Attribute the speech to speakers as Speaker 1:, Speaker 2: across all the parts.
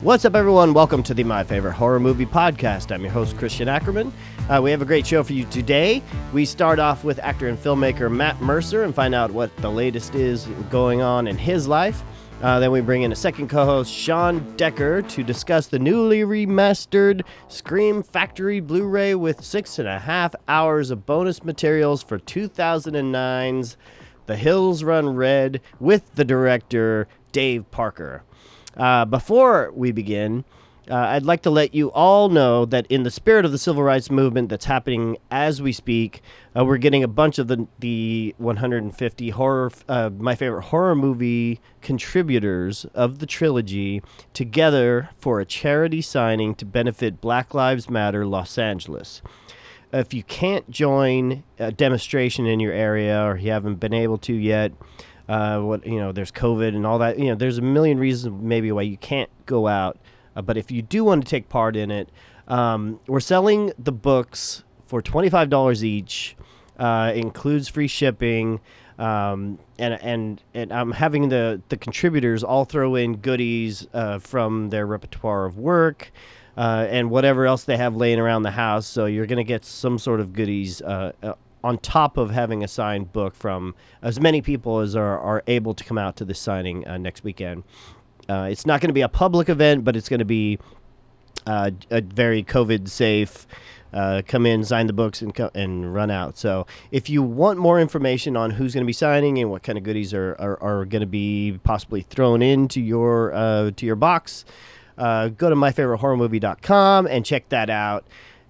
Speaker 1: What's up, everyone? Welcome to the My Favorite Horror Movie Podcast. I'm your host, Christian Ackerman. Uh, we have a great show for you today. We start off with actor and filmmaker Matt Mercer and find out what the latest is going on in his life. Uh, then we bring in a second co host, Sean Decker, to discuss the newly remastered Scream Factory Blu ray with six and a half hours of bonus materials for 2009's The Hills Run Red with the director, Dave Parker. Uh, before we begin, uh, I'd like to let you all know that in the spirit of the civil rights movement that's happening as we speak, uh, we're getting a bunch of the the 150 horror, uh, my favorite horror movie contributors of the trilogy together for a charity signing to benefit Black Lives Matter Los Angeles. If you can't join a demonstration in your area or you haven't been able to yet, uh, what you know, there's COVID and all that. You know, there's a million reasons maybe why you can't go out. Uh, but if you do want to take part in it, um, we're selling the books for twenty five dollars each. Uh, includes free shipping. Um, and and and I'm having the the contributors all throw in goodies uh, from their repertoire of work. Uh, and whatever else they have laying around the house. So you're going to get some sort of goodies uh, uh, on top of having a signed book from as many people as are, are able to come out to this signing uh, next weekend. Uh, it's not going to be a public event, but it's going to be uh, a very COVID safe. Uh, come in, sign the books, and co- and run out. So, if you want more information on who's going to be signing and what kind of goodies are are, are going to be possibly thrown into your uh, to your box, uh, go to myfavoritehorrormovie.com and check that out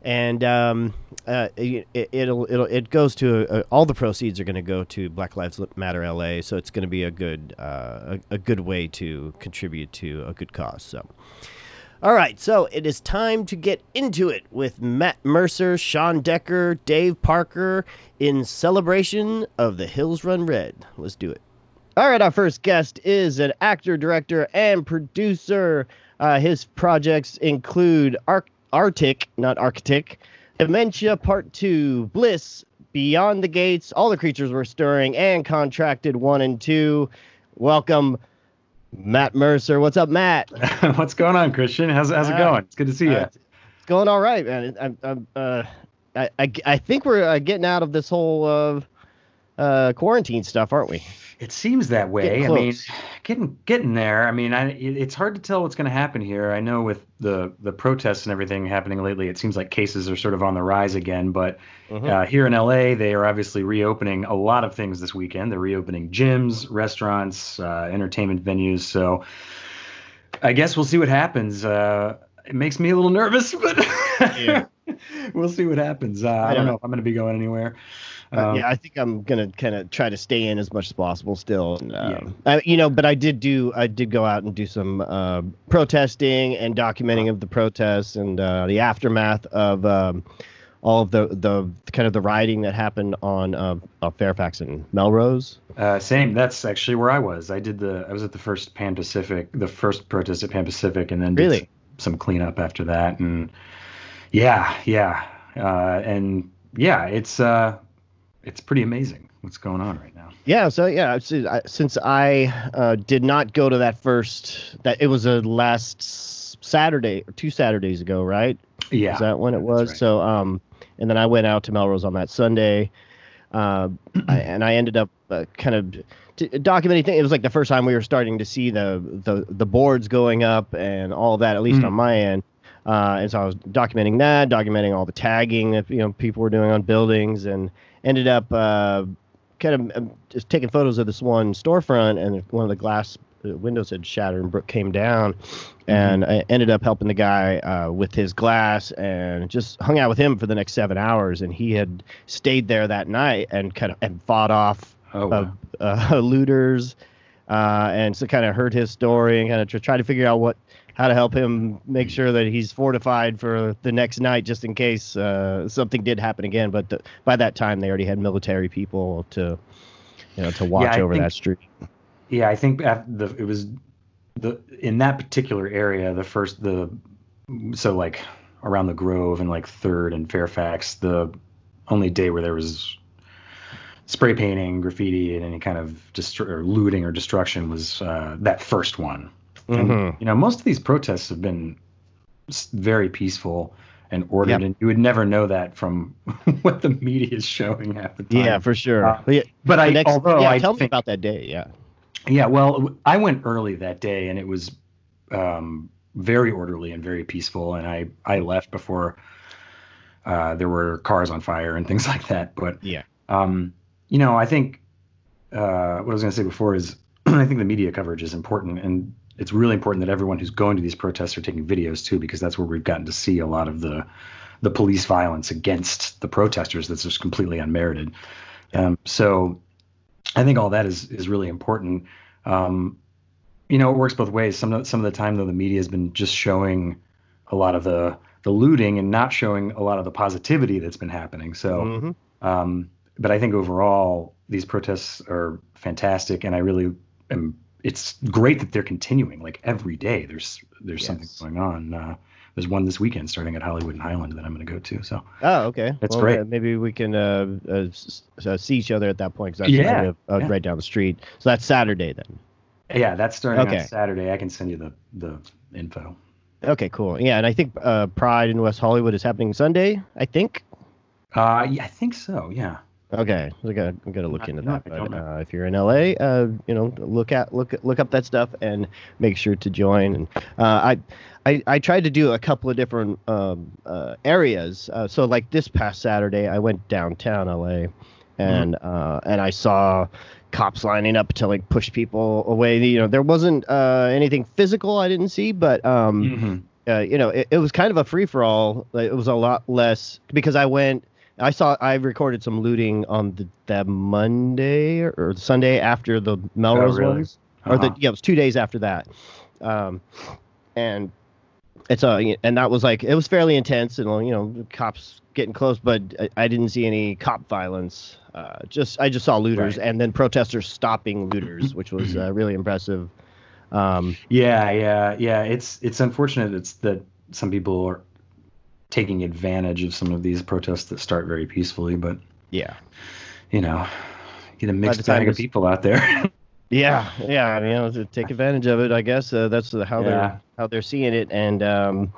Speaker 1: and um, uh, it, will it'll it goes to uh, all the proceeds are going to go to Black Lives Matter LA, so it's going to be a good uh, a, a, good way to contribute to a good cause. So, all right, so it is time to get into it with Matt Mercer, Sean Decker, Dave Parker in celebration of the Hills Run Red. Let's do it. All right, our first guest is an actor, director, and producer. Uh, his projects include Arc Arctic, not Arctic, Dementia Part 2, Bliss, Beyond the Gates, All the Creatures Were Stirring, and Contracted 1 and 2. Welcome, Matt Mercer. What's up, Matt?
Speaker 2: What's going on, Christian? How's, how's it uh, going? It's good to see you. Uh,
Speaker 1: it's going all right, man. I'm, I'm, uh, I, I, I think we're uh, getting out of this whole uh, uh, quarantine stuff, aren't we?
Speaker 2: It seems that way. I mean, getting getting there. I mean, I, it's hard to tell what's going to happen here. I know with the the protests and everything happening lately, it seems like cases are sort of on the rise again. But mm-hmm. uh, here in LA, they are obviously reopening a lot of things this weekend. They're reopening gyms, restaurants, uh, entertainment venues. So I guess we'll see what happens. Uh, it makes me a little nervous, but yeah. we'll see what happens. Uh, I, I don't know if I'm going to be going anywhere.
Speaker 1: Um, yeah, I think I'm gonna kind of try to stay in as much as possible still. And, um, yeah. I, you know, but I did do I did go out and do some uh, protesting and documenting of the protests and uh, the aftermath of um, all of the the kind of the rioting that happened on uh, Fairfax and Melrose.
Speaker 2: Uh, same. That's actually where I was. I did the I was at the first Pan Pacific, the first protest at Pan Pacific, and then
Speaker 1: really?
Speaker 2: some, some cleanup after that. And yeah, yeah, uh, and yeah, it's uh, it's pretty amazing what's going on right now.
Speaker 1: Yeah. So yeah, since I uh, did not go to that first, that it was a last Saturday or two Saturdays ago, right?
Speaker 2: Yeah.
Speaker 1: Is that when it was? Right. So um, and then I went out to Melrose on that Sunday, uh, I, and I ended up uh, kind of t- documenting things. It was like the first time we were starting to see the the the boards going up and all that, at least mm. on my end. Uh, and so I was documenting that, documenting all the tagging that you know people were doing on buildings, and ended up uh, kind of um, just taking photos of this one storefront, and one of the glass uh, windows had shattered and broke came down, mm-hmm. and I ended up helping the guy uh, with his glass and just hung out with him for the next seven hours, and he had stayed there that night and kind of and fought off oh, wow. uh, looters. Uh, and so kind of heard his story and kind of tried to figure out what how to help him make sure that he's fortified for the next night, just in case uh, something did happen again. But the, by that time, they already had military people to, you know, to watch yeah, over think, that street.
Speaker 2: Yeah, I think the, it was the in that particular area, the first the so like around the Grove and like Third and Fairfax, the only day where there was spray painting, graffiti, and any kind of dist- or looting or destruction was uh, that first one Mm-hmm. And, you know, most of these protests have been very peaceful and ordered, yep. and you would never know that from what the media is showing half the time.
Speaker 1: Yeah, for sure. Uh,
Speaker 2: but, I, next, although
Speaker 1: yeah,
Speaker 2: I
Speaker 1: tell
Speaker 2: think,
Speaker 1: me about that day. Yeah.
Speaker 2: Yeah, well, I went early that day, and it was um, very orderly and very peaceful, and I I left before uh, there were cars on fire and things like that. But
Speaker 1: yeah,
Speaker 2: um, you know, I think uh, what I was going to say before is I think the media coverage is important, and it's really important that everyone who's going to these protests are taking videos too, because that's where we've gotten to see a lot of the the police violence against the protesters that's just completely unmerited. Um, so I think all that is is really important. Um, you know, it works both ways. Some of, some of the time, though, the media has been just showing a lot of the the looting and not showing a lot of the positivity that's been happening. So, mm-hmm. um, but I think overall these protests are fantastic, and I really am. It's great that they're continuing. Like every day, there's there's yes. something going on. Uh, there's one this weekend starting at Hollywood and Highland that I'm going to go to. So.
Speaker 1: Oh, okay.
Speaker 2: That's
Speaker 1: well,
Speaker 2: great.
Speaker 1: Uh, maybe we can uh, uh, uh, see each other at that point
Speaker 2: because yeah,
Speaker 1: uh, yeah. right down the street. So that's Saturday then.
Speaker 2: Yeah, that's starting okay. on Saturday. I can send you the the info.
Speaker 1: Okay, cool. Yeah, and I think uh, Pride in West Hollywood is happening Sunday. I think.
Speaker 2: Uh, yeah, I think so. Yeah.
Speaker 1: Okay, I gotta, I gotta look into that. But uh, if you're in LA, uh, you know, look at look look up that stuff and make sure to join. And uh, I, I I tried to do a couple of different um, uh, areas. Uh, so like this past Saturday, I went downtown LA, mm-hmm. and uh, and I saw cops lining up to like push people away. You know, there wasn't uh, anything physical I didn't see, but um, mm-hmm. uh, you know, it, it was kind of a free for all. It was a lot less because I went. I saw I recorded some looting on the that Monday or, Sunday after the Melrose oh, really? ones, uh-huh. or the uh-huh. yeah, it was two days after that. Um, and it's a and that was like it was fairly intense and you know cops getting close, but I, I didn't see any cop violence. Uh, just I just saw looters right. and then protesters stopping looters, which was uh, really impressive.
Speaker 2: Um, yeah, yeah, yeah. It's it's unfortunate it's that some people are taking advantage of some of these protests that start very peacefully, but
Speaker 1: yeah,
Speaker 2: you know, get a mixed bag of people out there.
Speaker 1: yeah, yeah. You know, to take advantage of it, I guess uh, that's how yeah. they're how they're seeing it, and um,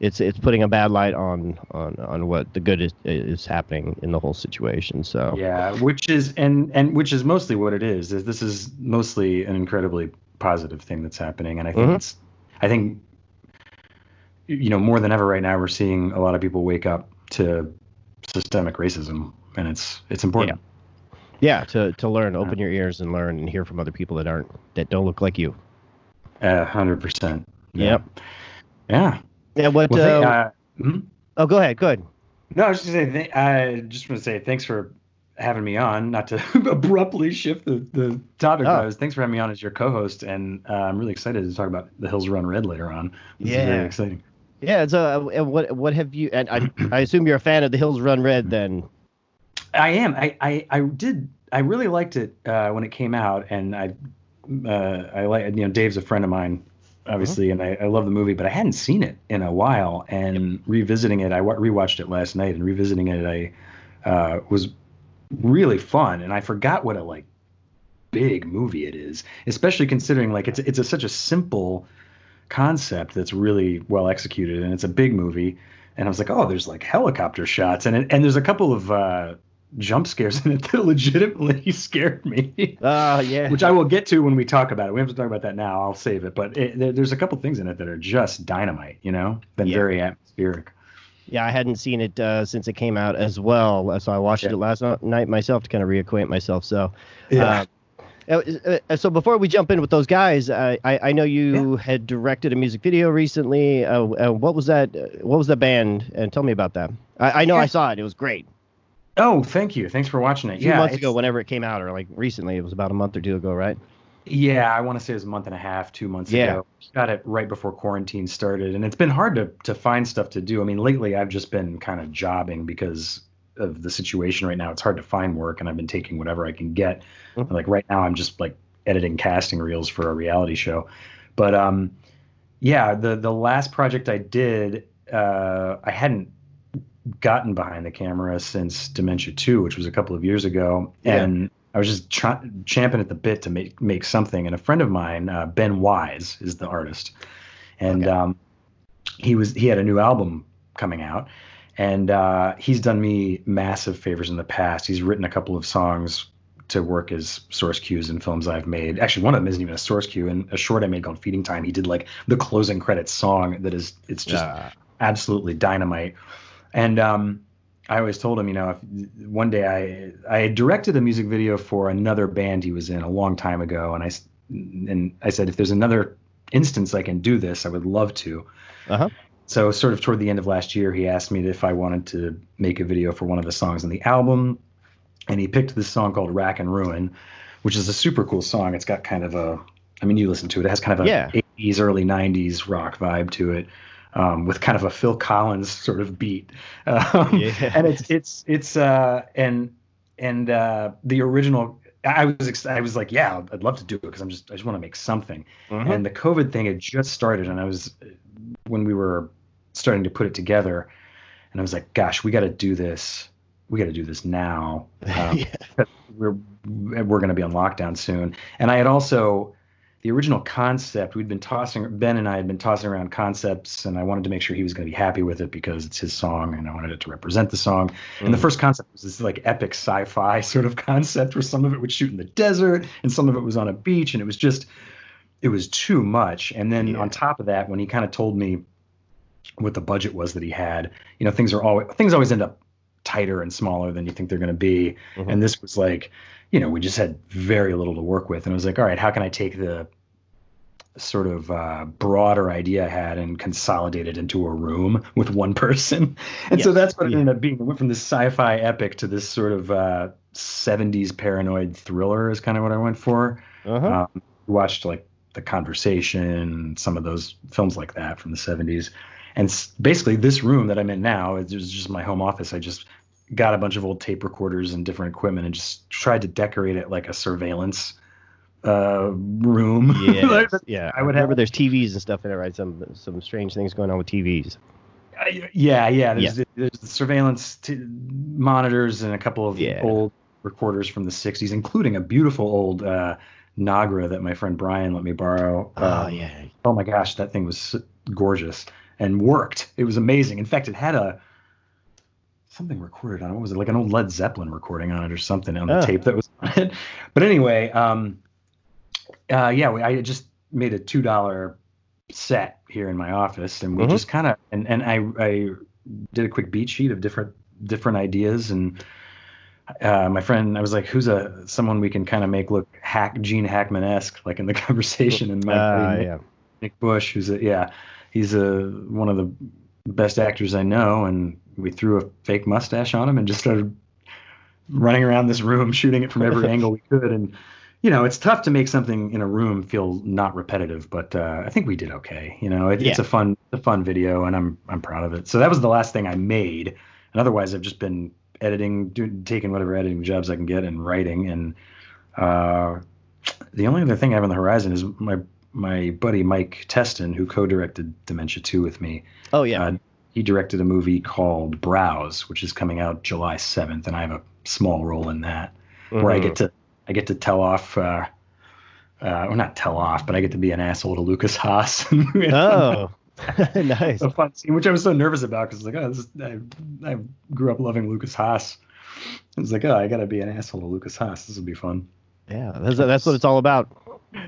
Speaker 1: it's it's putting a bad light on on on what the good is is happening in the whole situation. So
Speaker 2: yeah, which is and and which is mostly what it is. Is this is mostly an incredibly positive thing that's happening, and I think mm-hmm. it's I think you know more than ever right now we're seeing a lot of people wake up to systemic racism, and it's it's important.
Speaker 1: Yeah. Yeah, to, to learn, open your ears and learn and hear from other people that aren't that don't look like you.
Speaker 2: A hundred percent.
Speaker 1: Yep.
Speaker 2: Yeah.
Speaker 1: Yeah. What? Well, uh, uh, hmm? Oh, go ahead. Go ahead.
Speaker 2: No, I was just gonna say. Th- I just want to say thanks for having me on. Not to abruptly shift the the topic, oh. but thanks for having me on as your co-host, and uh, I'm really excited to talk about the Hills Run Red later on. This yeah. very exciting.
Speaker 1: Yeah. So, uh, what what have you? And I I assume you're a fan of the Hills Run Red, then.
Speaker 2: I am. I I, I did. I really liked it uh, when it came out, and I uh, I like you know Dave's a friend of mine obviously, uh-huh. and I, I, love the movie, but I hadn't seen it in a while. And yep. revisiting it, I rewatched it last night, and revisiting it, I uh, was really fun. And I forgot what a like big movie it is, especially considering like it's it's a, such a simple concept that's really well executed, and it's a big movie. And I was like, oh, there's like helicopter shots, and it, and there's a couple of uh, jump scares in it that legitimately scared me.
Speaker 1: Ah, uh, yeah.
Speaker 2: Which I will get to when we talk about it. We have to talk about that now. I'll save it. But it, there, there's a couple things in it that are just dynamite. You know, been yeah. very atmospheric.
Speaker 1: Yeah, I hadn't seen it uh, since it came out as well, so I watched yeah. it last night myself to kind of reacquaint myself. So,
Speaker 2: yeah.
Speaker 1: Uh, uh, uh, so before we jump in with those guys, I I know you yeah. had directed a music video recently. Uh, uh, what was that? What was the band? And tell me about that. I, I know yeah. I saw it. It was great.
Speaker 2: Oh, thank you. Thanks for watching it.
Speaker 1: A few yeah, months ago, whenever it came out, or like recently, it was about a month or two ago, right?
Speaker 2: Yeah, I want to say it was a month and a half, two months
Speaker 1: yeah.
Speaker 2: ago. Got it right before quarantine started, and it's been hard to to find stuff to do. I mean, lately I've just been kind of jobbing because of the situation right now. It's hard to find work, and I've been taking whatever I can get. Mm-hmm. Like right now, I'm just like editing casting reels for a reality show. But um, yeah, the the last project I did, uh, I hadn't gotten behind the camera since Dementia 2, which was a couple of years ago.
Speaker 1: Yeah.
Speaker 2: And I was just try- champing at the bit to make make something. And a friend of mine, uh, Ben Wise, is the artist, and okay. um, he was he had a new album coming out, and uh, he's done me massive favors in the past. He's written a couple of songs to work as source cues in films I've made. Actually, one of them isn't even a source cue. In a short I made called Feeding Time, he did like the closing credits song that is it's just absolutely dynamite. And um, I always told him, you know, if one day I I directed a music video for another band he was in a long time ago, and I and I said if there's another instance I can do this, I would love to. Uh-huh. So sort of toward the end of last year, he asked me if I wanted to make a video for one of the songs on the album, and he picked this song called "Rack and Ruin," which is a super cool song. It's got kind of a, I mean, you listen to it, it has kind of a yeah. 80s, early 90s rock vibe to it um, with kind of a Phil Collins sort of beat. Um, yeah. And it's it's it's uh, and and uh, the original. I was I was like, yeah, I'd love to do it because I'm just I just want to make something. Mm-hmm. And the COVID thing had just started, and I was when we were starting to put it together, and I was like, gosh, we got to do this. We got to do this now. Um, yeah. We're we're going to be on lockdown soon. And I had also the original concept we'd been tossing ben and i had been tossing around concepts and i wanted to make sure he was going to be happy with it because it's his song and i wanted it to represent the song mm. and the mm. first concept was this like epic sci-fi sort of concept where some of it would shoot in the desert and some of it was on a beach and it was just it was too much and then yeah. on top of that when he kind of told me what the budget was that he had you know things are always things always end up tighter and smaller than you think they're going to be mm-hmm. and this was like you know, we just had very little to work with. And I was like, all right, how can I take the sort of uh, broader idea I had and consolidate it into a room with one person? And yes. so that's what it ended up being. It went from this sci-fi epic to this sort of uh, 70s paranoid thriller is kind of what I went for. Uh-huh. Um, watched like The Conversation, some of those films like that from the 70s. And basically, this room that I'm in now is just my home office. I just got a bunch of old tape recorders and different equipment and just tried to decorate it like a surveillance uh, room.
Speaker 1: Yeah, like, yeah. I would remember have, there's TVs and stuff in it, right? Some some strange things going on with TVs.
Speaker 2: Uh, yeah, yeah. There's, yeah. there's the surveillance t- monitors and a couple of yeah. old recorders from the 60s, including a beautiful old uh, Nagra that my friend Brian let me borrow.
Speaker 1: Oh um, yeah.
Speaker 2: Oh my gosh, that thing was gorgeous and worked. It was amazing. In fact, it had a something recorded on it. What was it? Like an old Led Zeppelin recording on it or something on the oh. tape that was on it. But anyway, um, uh, yeah, we, I just made a two dollar set here in my office, and we mm-hmm. just kind of and and I I did a quick beat sheet of different different ideas and. Uh, my friend, I was like, "Who's a someone we can kind of make look hack Gene Hackman esque, like in the conversation?" And my uh, yeah. Nick Bush, who's a yeah, he's a one of the best actors I know, and we threw a fake mustache on him and just started running around this room shooting it from every angle we could. And you know it's tough to make something in a room feel not repetitive but uh, i think we did okay. You know it, yeah. it's a fun a fun video and i'm i'm proud of it. So that was the last thing i made. And otherwise i've just been editing do, taking whatever editing jobs i can get and writing. And uh, the only other thing i have on the horizon is my my buddy mike testin who co-directed dementia 2 with me
Speaker 1: oh yeah uh,
Speaker 2: he directed a movie called Browse, which is coming out July 7th, and I have a small role in that, mm-hmm. where I get mm-hmm. to I get to tell off, uh, uh, or not tell off, but I get to be an asshole to Lukas Haas.
Speaker 1: oh, nice.
Speaker 2: A fun scene, which I was so nervous about because like, oh, this is, I, I grew up loving Lukas Haas. I was like, oh, I got to be an asshole to Lukas Haas. This will be fun.
Speaker 1: Yeah, that's that's what it's all about.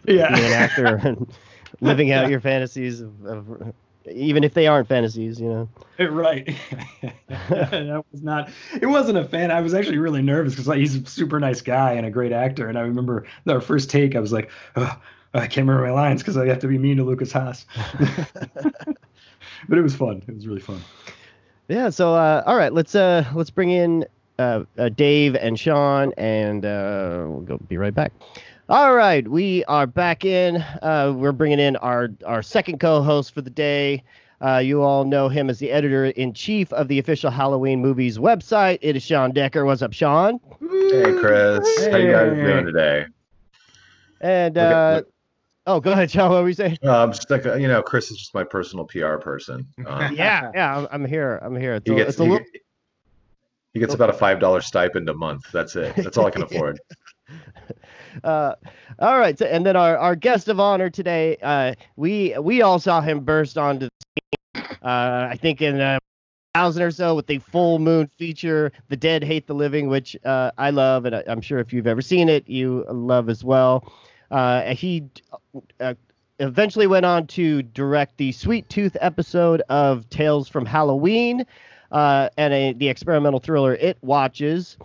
Speaker 2: Yeah,
Speaker 1: being an actor and living out your fantasies of, of even if they aren't fantasies, you know.
Speaker 2: Right. that was not. It wasn't a fan. I was actually really nervous because like, he's a super nice guy and a great actor. And I remember our first take, I was like, oh, I can't remember my lines because I have to be mean to Lukas Haas. but it was fun. It was really fun.
Speaker 1: Yeah. So uh, all right, let's uh let's bring in uh, uh Dave and Sean, and uh, we'll go be right back. All right, we are back in. Uh, we're bringing in our our second co-host for the day. Uh, you all know him as the editor in chief of the official Halloween movies website. It is Sean Decker. What's up, Sean?
Speaker 3: Hey, Chris. Hey. How you guys doing today?
Speaker 1: And uh, oh, go ahead, Sean. What were you saying?
Speaker 3: Uh, I'm just like you know, Chris is just my personal PR person.
Speaker 1: Um, yeah, yeah, I'm, here. I'm here.
Speaker 3: It's he, a, gets, it's a he, little... he gets about a five dollar stipend a month. That's it. That's all I can afford.
Speaker 1: Uh, all right, so, and then our, our guest of honor today, uh, we we all saw him burst onto the scene. Uh, I think in a thousand or so with the full moon feature, "The Dead Hate the Living," which uh, I love, and I, am sure if you've ever seen it, you love as well. Uh, he uh, eventually went on to direct the Sweet Tooth episode of Tales from Halloween and a, the experimental thriller It Watches.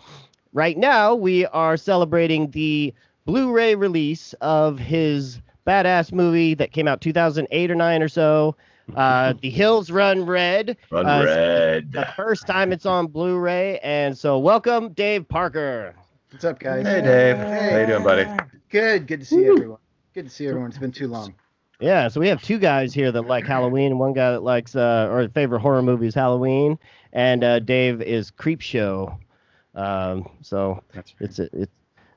Speaker 1: Right now, we are celebrating the Blu-ray release of his badass movie that came out 2008 or nine or so. Uh, the Hills Run Red.
Speaker 3: Run
Speaker 1: uh,
Speaker 3: Red.
Speaker 1: The first time it's on Blu-ray, and so welcome, Dave Parker.
Speaker 4: What's up, guys?
Speaker 3: Hey, Dave. Hey. How you doing, buddy?
Speaker 4: Good. Good to see Woo. everyone. Good to see everyone. It's been too long.
Speaker 1: Yeah, so we have two guys here that like Halloween, and one guy that likes uh, or favorite horror movies Halloween, and uh, Dave is Creepshow. Um, so right. it's it's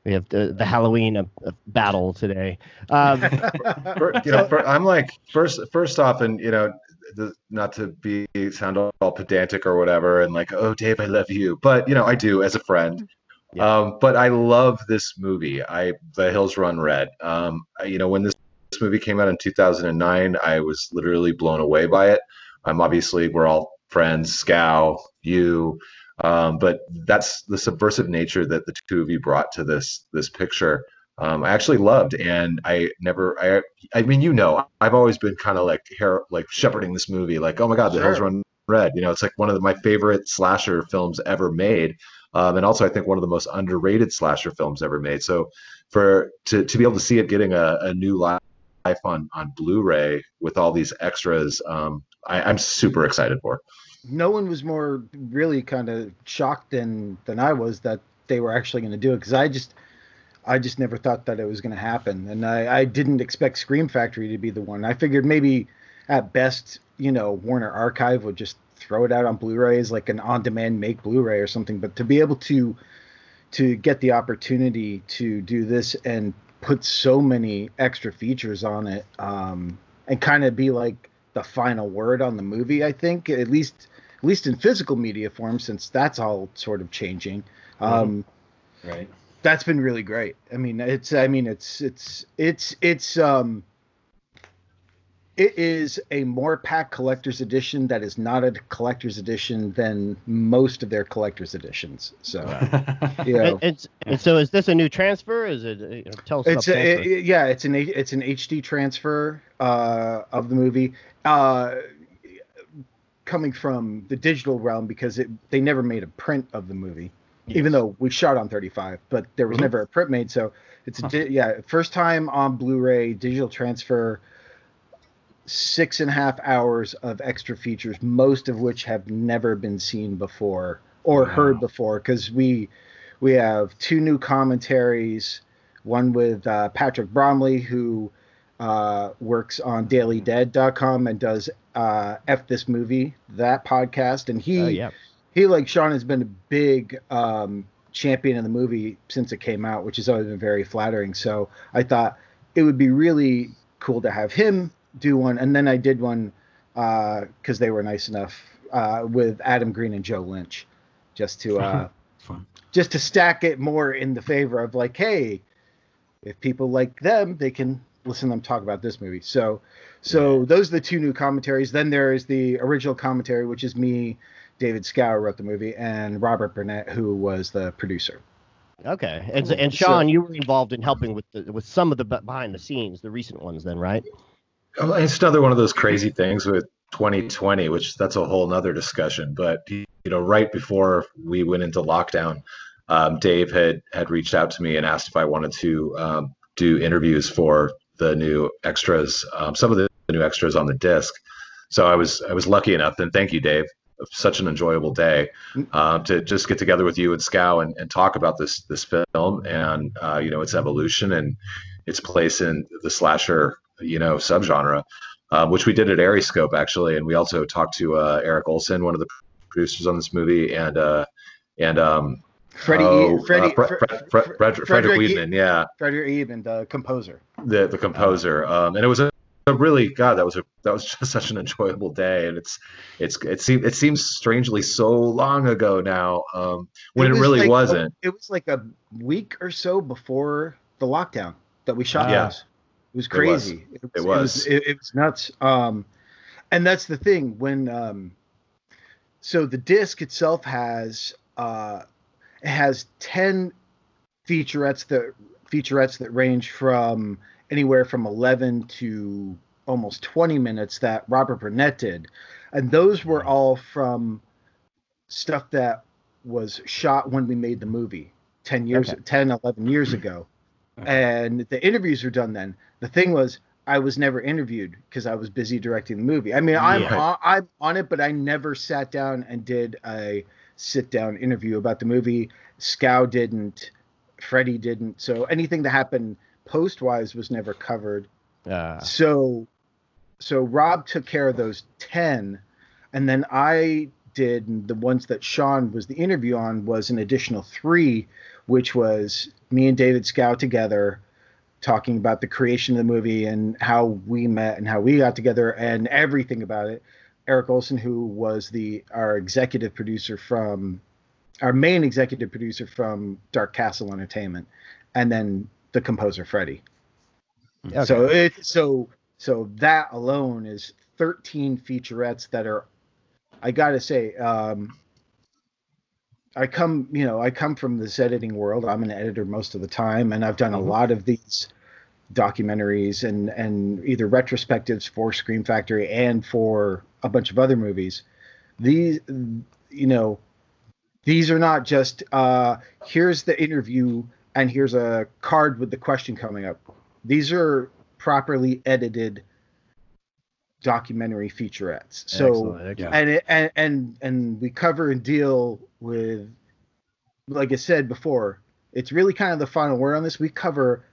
Speaker 1: we have the, the Halloween uh, battle today. Um,
Speaker 3: you know, for, I'm like first first off, and you know, the, not to be sound all, pedantic or whatever, and like, oh, Dave, I love you, but you know, I do as a friend. Yeah. Um, but I love this movie. I The Hills Run Red. Um, you know, when this, this movie came out in 2009, I was literally blown away by it. I'm obviously we're all friends, Schow, you. Um, but that's the subversive nature that the two of you brought to this this picture. Um, I actually loved, and I never, I, I mean, you know, I've always been kind of like hair, like shepherding this movie, like, oh my god, the sure. hills run red. You know, it's like one of the, my favorite slasher films ever made, um, and also I think one of the most underrated slasher films ever made. So for to to be able to see it getting a, a new life on on Blu-ray with all these extras, um, I, I'm super excited for
Speaker 4: no one was more really kind of shocked than than I was that they were actually going to do it because I just I just never thought that it was going to happen, and I, I didn't expect Scream Factory to be the one. I figured maybe at best, you know, Warner Archive would just throw it out on Blu-rays like an on-demand make Blu-ray or something. But to be able to to get the opportunity to do this and put so many extra features on it, um, and kind of be like the final word on the movie, I think at least at least in physical media form, since that's all sort of changing.
Speaker 2: Mm-hmm. Um, right.
Speaker 4: That's been really great. I mean, it's. I mean, it's. It's. It's. It's. Um. It is a more packed collector's edition that is not a collector's edition than most of their collector's editions. So,
Speaker 1: you know. it's, it's so is this a new transfer? Is it uh, tell us
Speaker 4: it's a, it, yeah, it's an it's an HD transfer uh, of the movie. Uh, coming from the digital realm because it they never made a print of the movie, yes. even though we shot on 35, but there was mm-hmm. never a print made. So it's a di- yeah first time on Blu-ray digital transfer. Six and a half hours of extra features, most of which have never been seen before or wow. heard before, because we we have two new commentaries, one with uh, Patrick Bromley, who uh, works on dailydead.com and does uh, F This Movie, that podcast. And he, uh, yeah. he like Sean, has been a big um, champion of the movie since it came out, which has always been very flattering. So I thought it would be really cool to have him do one. And then I did one because uh, they were nice enough uh, with Adam Green and Joe Lynch just to. Uh, Fun. Just to stack it more in the favor of like, hey, if people like them, they can listen to them talk about this movie. So, so yeah. those are the two new commentaries. Then there is the original commentary, which is me, David Schow wrote the movie, and Robert Burnett, who was the producer.
Speaker 1: Okay, and, and Sean, so, you were involved in helping with the, with some of the behind the scenes, the recent ones, then, right?
Speaker 3: Oh, it's another one of those crazy things with 2020, which that's a whole nother discussion. But you know, right before we went into lockdown, um, Dave had had reached out to me and asked if I wanted to um, do interviews for the new extras, um, some of the new extras on the disc. So I was I was lucky enough, and thank you, Dave. Such an enjoyable day um, to just get together with you and Schow and, and talk about this this film and uh, you know its evolution and its place in the slasher you know subgenre, uh, which we did at Ariescope actually, and we also talked to uh, Eric Olson, one of the producers on this movie, and uh, and um,
Speaker 4: Freddie, oh, uh, Freddie, uh, Fre-
Speaker 3: Fre- Fre- Frederick, Fredrik Wiedmann, yeah,
Speaker 4: Fredrik Wiedmann, the composer.
Speaker 3: The the composer, um, and it was a a really God, that was a that was just such an enjoyable day, and it's it's it seems it seems strangely so long ago now, um, when it, it really
Speaker 4: like,
Speaker 3: wasn't.
Speaker 4: It was like a week or so before the lockdown that we shot yeah. It was crazy.
Speaker 3: It was. It was, it was,
Speaker 4: it was nuts. Um, and that's the thing when um, so the disc itself has uh, it has ten featurettes that featurettes that range from anywhere from 11 to almost 20 minutes that Robert Burnett did. And those were all from stuff that was shot when we made the movie 10 years, okay. 10, 11 years ago. And the interviews were done then. The thing was, I was never interviewed because I was busy directing the movie. I mean, I'm yeah. on, I'm on it, but I never sat down and did a sit down interview about the movie. Schow didn't, Freddie didn't. So anything that happened post wise was never covered. Uh. So so Rob took care of those 10 and then I did the ones that Sean was the interview on was an additional 3 which was me and David Schow together talking about the creation of the movie and how we met and how we got together and everything about it. Eric Olson, who was the our executive producer from our main executive producer from Dark Castle Entertainment, and then the composer Freddie. Okay. So it so so that alone is 13 featurettes that are I got to say um I come, you know, I come from this editing world. I'm an editor most of the time and I've done mm-hmm. a lot of these documentaries and and either retrospectives for Scream Factory and for a bunch of other movies. These you know, these are not just uh here's the interview and here's a card with the question coming up. These are properly edited documentary featurettes. So excellent, excellent. and it, and and and we cover and deal with like I said before, it's really kind of the final word on this. We cover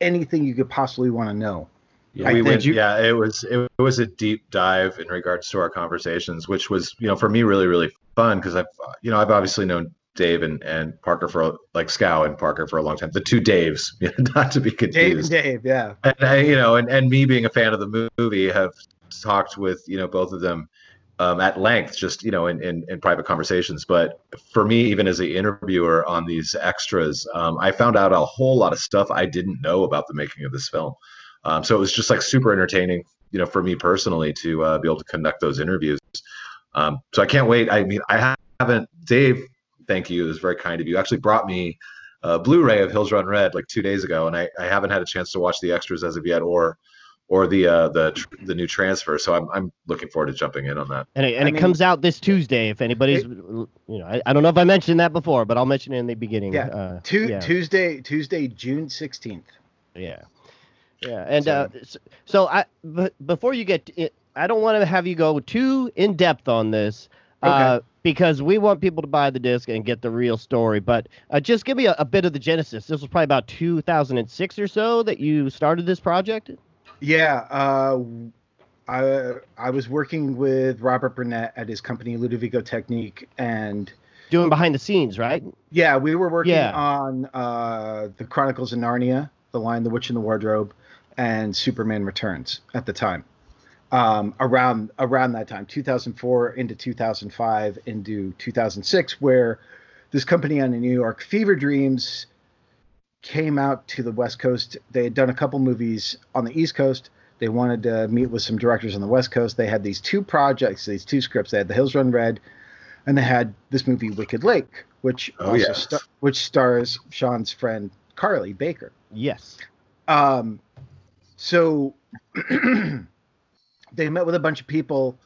Speaker 4: anything you could possibly want to know.
Speaker 3: Yeah, we went, you, yeah, it was it was a deep dive in regards to our conversations, which was you know for me really really fun because I've you know I've obviously known Dave and, and Parker for like Schow and Parker for a long time. The two Daves, not to be confused.
Speaker 4: Dave and Dave, yeah.
Speaker 3: And I, you know, and, and me being a fan of the movie, have talked with you know both of them um, at length, just you know, in, in, in private conversations. But for me, even as an interviewer on these extras, um, I found out a whole lot of stuff I didn't know about the making of this film. Um, so it was just like super entertaining, you know, for me personally to uh, be able to conduct those interviews. Um, so I can't wait. I mean, I haven't, Dave thank you. It was very kind of you. Actually brought me a Blu-ray of Hills Run Red like two days ago, and I, I haven't had a chance to watch the extras as of yet, or or the uh, the the new transfer. So I'm I'm looking forward to jumping in on that.
Speaker 1: And it, and it mean, comes out this Tuesday. If anybody's, it, you know, I, I don't know if I mentioned that before, but I'll mention it in the beginning.
Speaker 4: Yeah, uh, tu- yeah. Tuesday Tuesday June sixteenth.
Speaker 1: Yeah, yeah, and so, uh, so I but before you get, it, I don't want to have you go too in depth on this. Okay. Uh, because we want people to buy the disc and get the real story. But uh, just give me a, a, bit of the genesis. This was probably about 2006 or so that you started this project.
Speaker 4: Yeah, uh, I I was working with Robert Burnett at his company Ludovico Technique and
Speaker 1: doing behind the scenes, right?
Speaker 4: Yeah, we were working yeah. on uh, the Chronicles of Narnia, The Lion, the Witch, and the Wardrobe, and Superman Returns at the time um, around around that time, 2004 into 2005 into 2006, where this company on the New York Fever Dreams came out to the West Coast. They had done a couple movies on the East Coast. They wanted to meet with some directors on the West Coast. They had these two projects, these two scripts. They had The Hills Run Red, and they had this movie Wicked Lake, which oh, also yes. star- which stars Sean's friend Carlee Baker.
Speaker 1: Yes.
Speaker 4: Um, so they met with a bunch of people.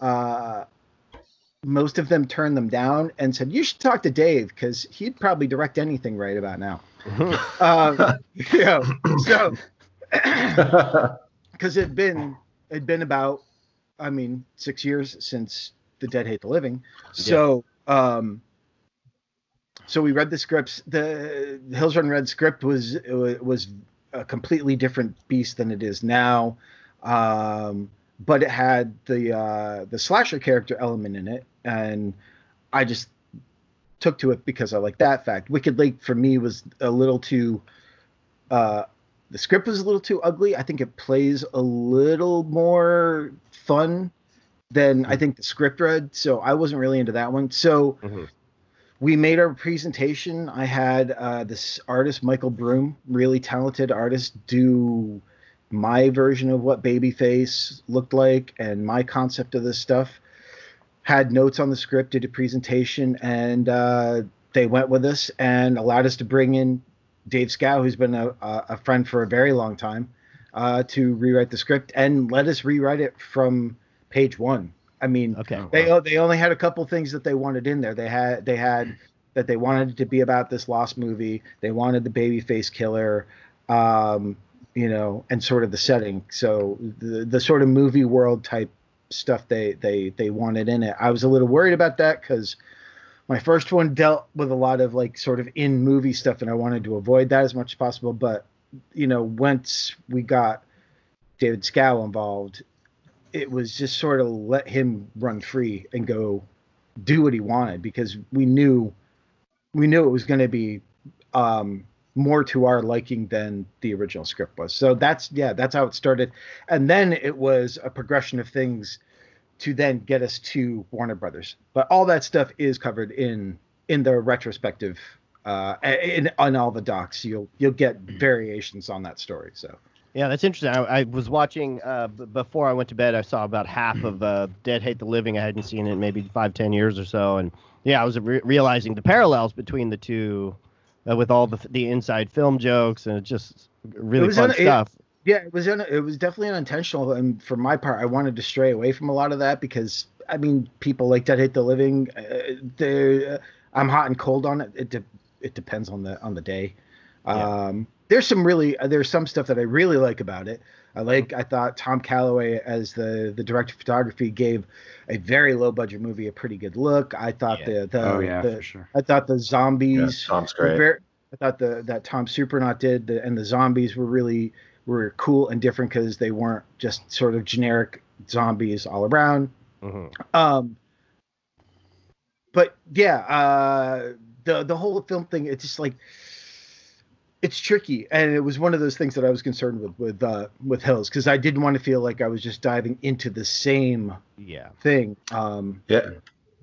Speaker 4: Uh, most of them turned them down and said, "You should talk to Dave because he'd probably direct anything right about now." Um, you know, so because it'd been it'd been about, I mean, six years since The Dead Hate the Living. So, yeah. um, so we read the scripts. The Hills Run Red script was was a completely different beast than it is now. Um, but it had the uh, the slasher character element in it, and I just took to it because I like that fact. Wicked Lake for me was a little too uh, the script was a little too ugly. I think it plays a little more fun than I think the script read. So I wasn't really into that one. So mm-hmm. we made our presentation. I had uh, this artist, Michael Broom, really talented artist, do my version of what Babyface looked like and my concept of this stuff. Had notes on the script, did a presentation, and uh, they went with us and allowed us to bring in Dave Schow, who's been a, a friend for a very long time, uh, to rewrite the script and let us rewrite it from page one. I mean, okay. they they only had a couple things that they wanted in there. They had they had that they wanted it to be about this lost movie. They wanted the babyface killer, um, you know, and sort of the setting. So the the sort of movie world type stuff they they they wanted in it. I was a little worried about that because my first one dealt with a lot of like sort of in movie stuff, and I wanted to avoid that as much as possible. But you know, once we got David Schow involved, it was just sort of let him run free and go do what he wanted because we knew we knew it was going to be um, more to our liking than the original script was. So that's yeah, that's how it started, and then it was a progression of things to then get us to Warner Brothers. But all that stuff is covered in in the retrospective uh, in on all the docs. You'll you'll get variations on that story. So.
Speaker 1: Yeah, that's interesting. I, I was watching uh, b- before I went to bed. I saw about half of uh, Dead Hate the Living. I hadn't seen it maybe five, ten years or so, and yeah, I was re- realizing the parallels between the two, uh, with all the the inside film jokes and just really fun un- stuff.
Speaker 4: It, yeah, it was it was definitely unintentional, and for my part, I wanted to stray away from a lot of that because I mean, people like Dead Hate the Living. Uh, uh, I'm hot and cold on it. It de- it depends on the on the day. Yeah. Um, there's some really uh, there's some stuff that I really like about it. I like I thought Tom Callaway as the the director of photography gave a very low budget movie a pretty good look. I thought yeah. the the,
Speaker 2: oh, yeah,
Speaker 4: the
Speaker 2: sure.
Speaker 4: I thought the zombies
Speaker 3: yeah, Tom's great. Very,
Speaker 4: I thought the that Tom Supernaut did the, and the zombies were really were cool and different because they weren't just sort of generic zombies all around. Mm-hmm. Um, but yeah, uh, the the whole film thing, it's just like it's tricky, and it was one of those things that I was concerned with with uh, with Hills because I didn't want to feel like I was just diving into the same
Speaker 1: yeah
Speaker 4: thing. Um,
Speaker 3: yeah.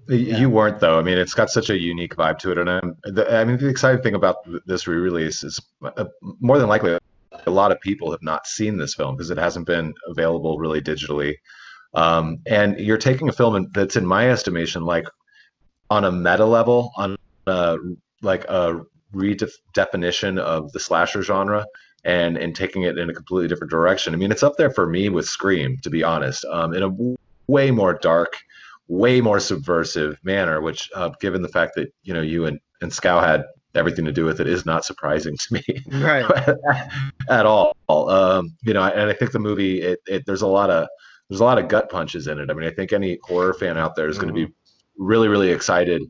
Speaker 3: Yeah. You weren't though. I mean, it's got such a unique vibe to it, and I'm, the, I mean, the exciting thing about this re-release is uh, more than likely a lot of people have not seen this film because it hasn't been available really digitally. Um, and you're taking a film that's, in my estimation, like on a meta level, on a, like a redefinition of the slasher genre, and and taking it in a completely different direction. I mean, it's up there for me with Scream, to be honest, um, in a w- way more dark, way more subversive manner. Which, uh, given the fact that you know you and and Schow had everything to do with it is not surprising to me
Speaker 4: right
Speaker 3: at all um, you know and i think the movie it, it, there's a lot of there's a lot of gut punches in it i mean i think any horror fan out there is mm-hmm. going to be really really excited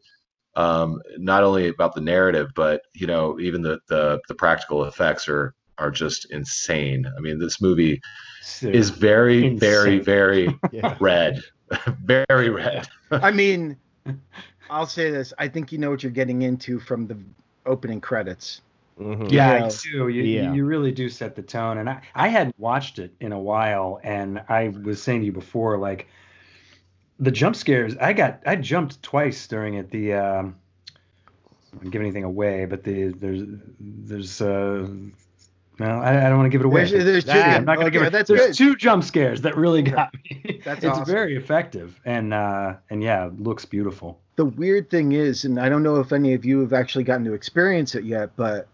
Speaker 3: um, not only about the narrative but you know even the the, the practical effects are are just insane i mean this movie so is very insane. very very yeah. red very red
Speaker 4: i mean I'll say this. I think you know what you're getting into from the opening credits.
Speaker 2: Mm-hmm. Yeah, I do. You, yeah. you really do set the tone. And I, I hadn't watched it in a while, and I was saying to you before, like the jump scares. I got I jumped twice during it. The um, I don't give anything away, but the there's there's uh no, I, I don't want to give it away.
Speaker 4: There's, there's two. I'm
Speaker 2: not going to
Speaker 4: okay,
Speaker 2: give it. There's good. two jump scares that really got me.
Speaker 4: That's
Speaker 2: it's
Speaker 4: awesome.
Speaker 2: very effective, and uh, and yeah, looks beautiful
Speaker 4: the weird thing is, and I don't know if any of you have actually gotten to experience it yet, but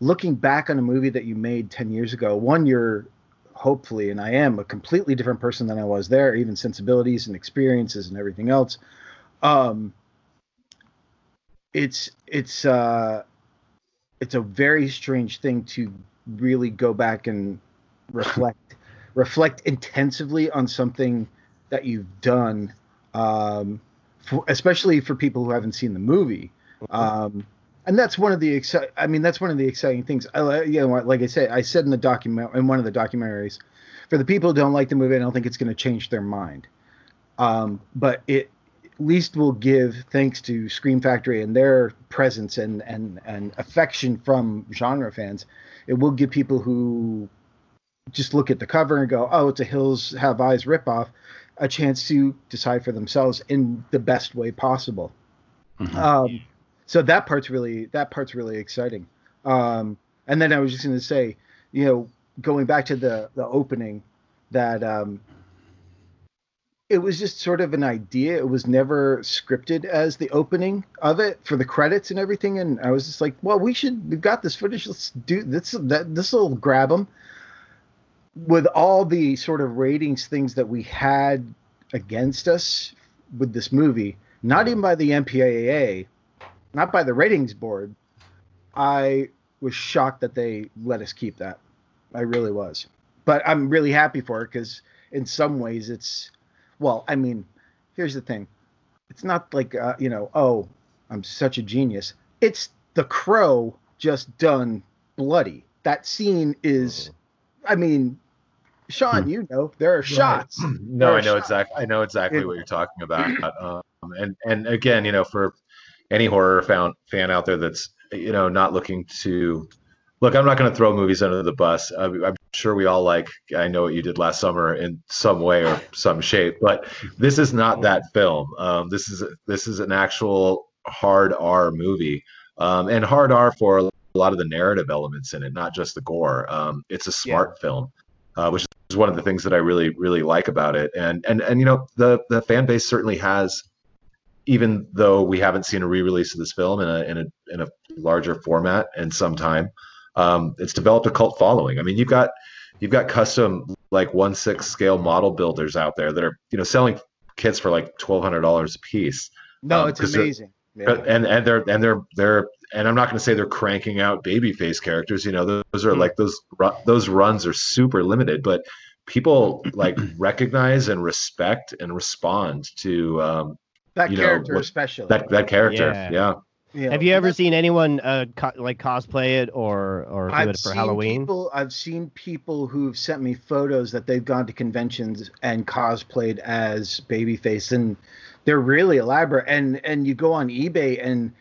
Speaker 4: looking back on a movie that you made 10 years ago, one, you're hopefully, and I am a completely different person than I was there, even sensibilities and experiences and everything else. Um, it's, it's, uh, it's a very strange thing to really go back and reflect, reflect intensively on something that you've done. Um, for, especially for people who haven't seen the movie. Um, and that's one of the exci- I mean, that's one of the exciting things. I, you know, like I said, I said in the document in one of the documentaries, for the people who don't like the movie, I don't think it's going to change their mind. Um, but it, at least we'll give thanks to Scream Factory and their presence and and and affection from genre fans. It will give people who just look at the cover and go, "Oh, it's a Hills Have Eyes ripoff," a chance to decide for themselves in the best way possible. Mm-hmm. Um, so that part's really that part's really exciting. Um, and then I was just going to say, you know, going back to the the opening, that um, it was just sort of an idea. It was never scripted as the opening of it for the credits and everything. And I was just like, well, we should. We've got this footage. Let's do this. That this will grab them. With all the sort of ratings things that we had against us with this movie, not even by the MPAA, not by the ratings board, I was shocked that they let us keep that. I really was. But I'm really happy for it because in some ways it's well, I mean, here's the thing. It's not like uh, you know, oh, I'm such a genius. It's the crow just done bloody. That scene is I mean, Sean, hmm. you know, there are shots.
Speaker 3: No, I know exactly I know exactly what you're talking about. Um, and and again, you know, for any horror fan fan out there that's you know not looking to look i'm not going to throw movies under the bus. I'm sure we all like i know what you did last summer in some way or some shape but this is not that film. Um, this is this is an actual hard r movie. Um, and hard r for a lot of the narrative elements in it not just the gore. Um, it's a smart yeah. film uh, which is one of the things that i really really like about it. And and and you know the the fan base certainly has even though we haven't seen a re-release of this film in a in a in a larger format in some time, um, it's developed a cult following. I mean, you've got you've got custom like one six scale model builders out there that are you know selling kits for like twelve hundred dollars a piece.
Speaker 4: No, um, it's amazing.
Speaker 3: Yeah. And and they're and they're they're and I'm not going to say they're cranking out baby face characters. You know, those are mm like those those runs are super limited, but people like recognize and respect and respond to um,
Speaker 4: that character know, especially
Speaker 3: that that character yeah. yeah.
Speaker 1: Yeah. Have you ever seen anyone uh, co- like cosplay it or or do I've it for Halloween?
Speaker 4: People, I've seen people who've sent me photos that they've gone to conventions and cosplayed as Babyface, and they're really elaborate. And and you go on eBay and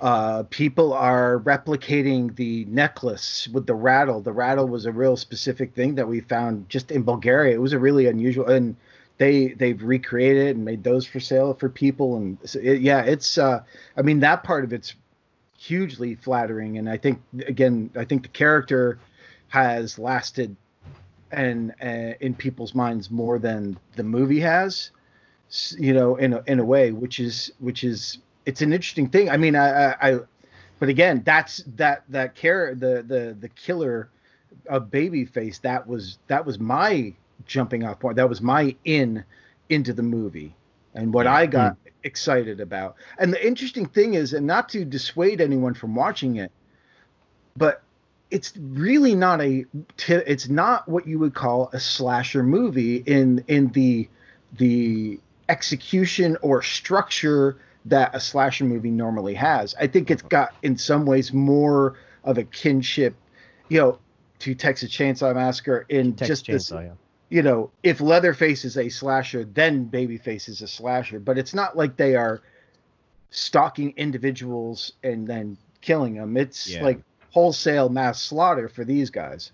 Speaker 4: uh, people are replicating the necklace with the rattle. The rattle was a real specific thing that we found just in Bulgaria. It was a really unusual and they they've recreated it and made those for sale for people. And so it, yeah it's uh i mean that part of it's hugely flattering. And i think again i think the character has lasted and uh, in people's minds more than the movie has you know in a, in a way which is which is it's an interesting thing. I mean i i, I but again that's that that care the the the killer of babyface that was that was my jumping off point. That was my in into the movie and what I got mm. excited about. And the interesting thing is, and not to dissuade anyone from watching it, but it's really not a it's not what you would call a slasher movie in in the the execution or structure that a slasher movie normally has. I think it's got in some ways more of a kinship, you know, to Texas Chainsaw Massacre in Texas just Chainsaw, this, yeah you know, if Leatherface is a slasher, then Babyface is a slasher. But it's not like they are stalking individuals and then killing them. It's yeah. like wholesale mass slaughter for these guys.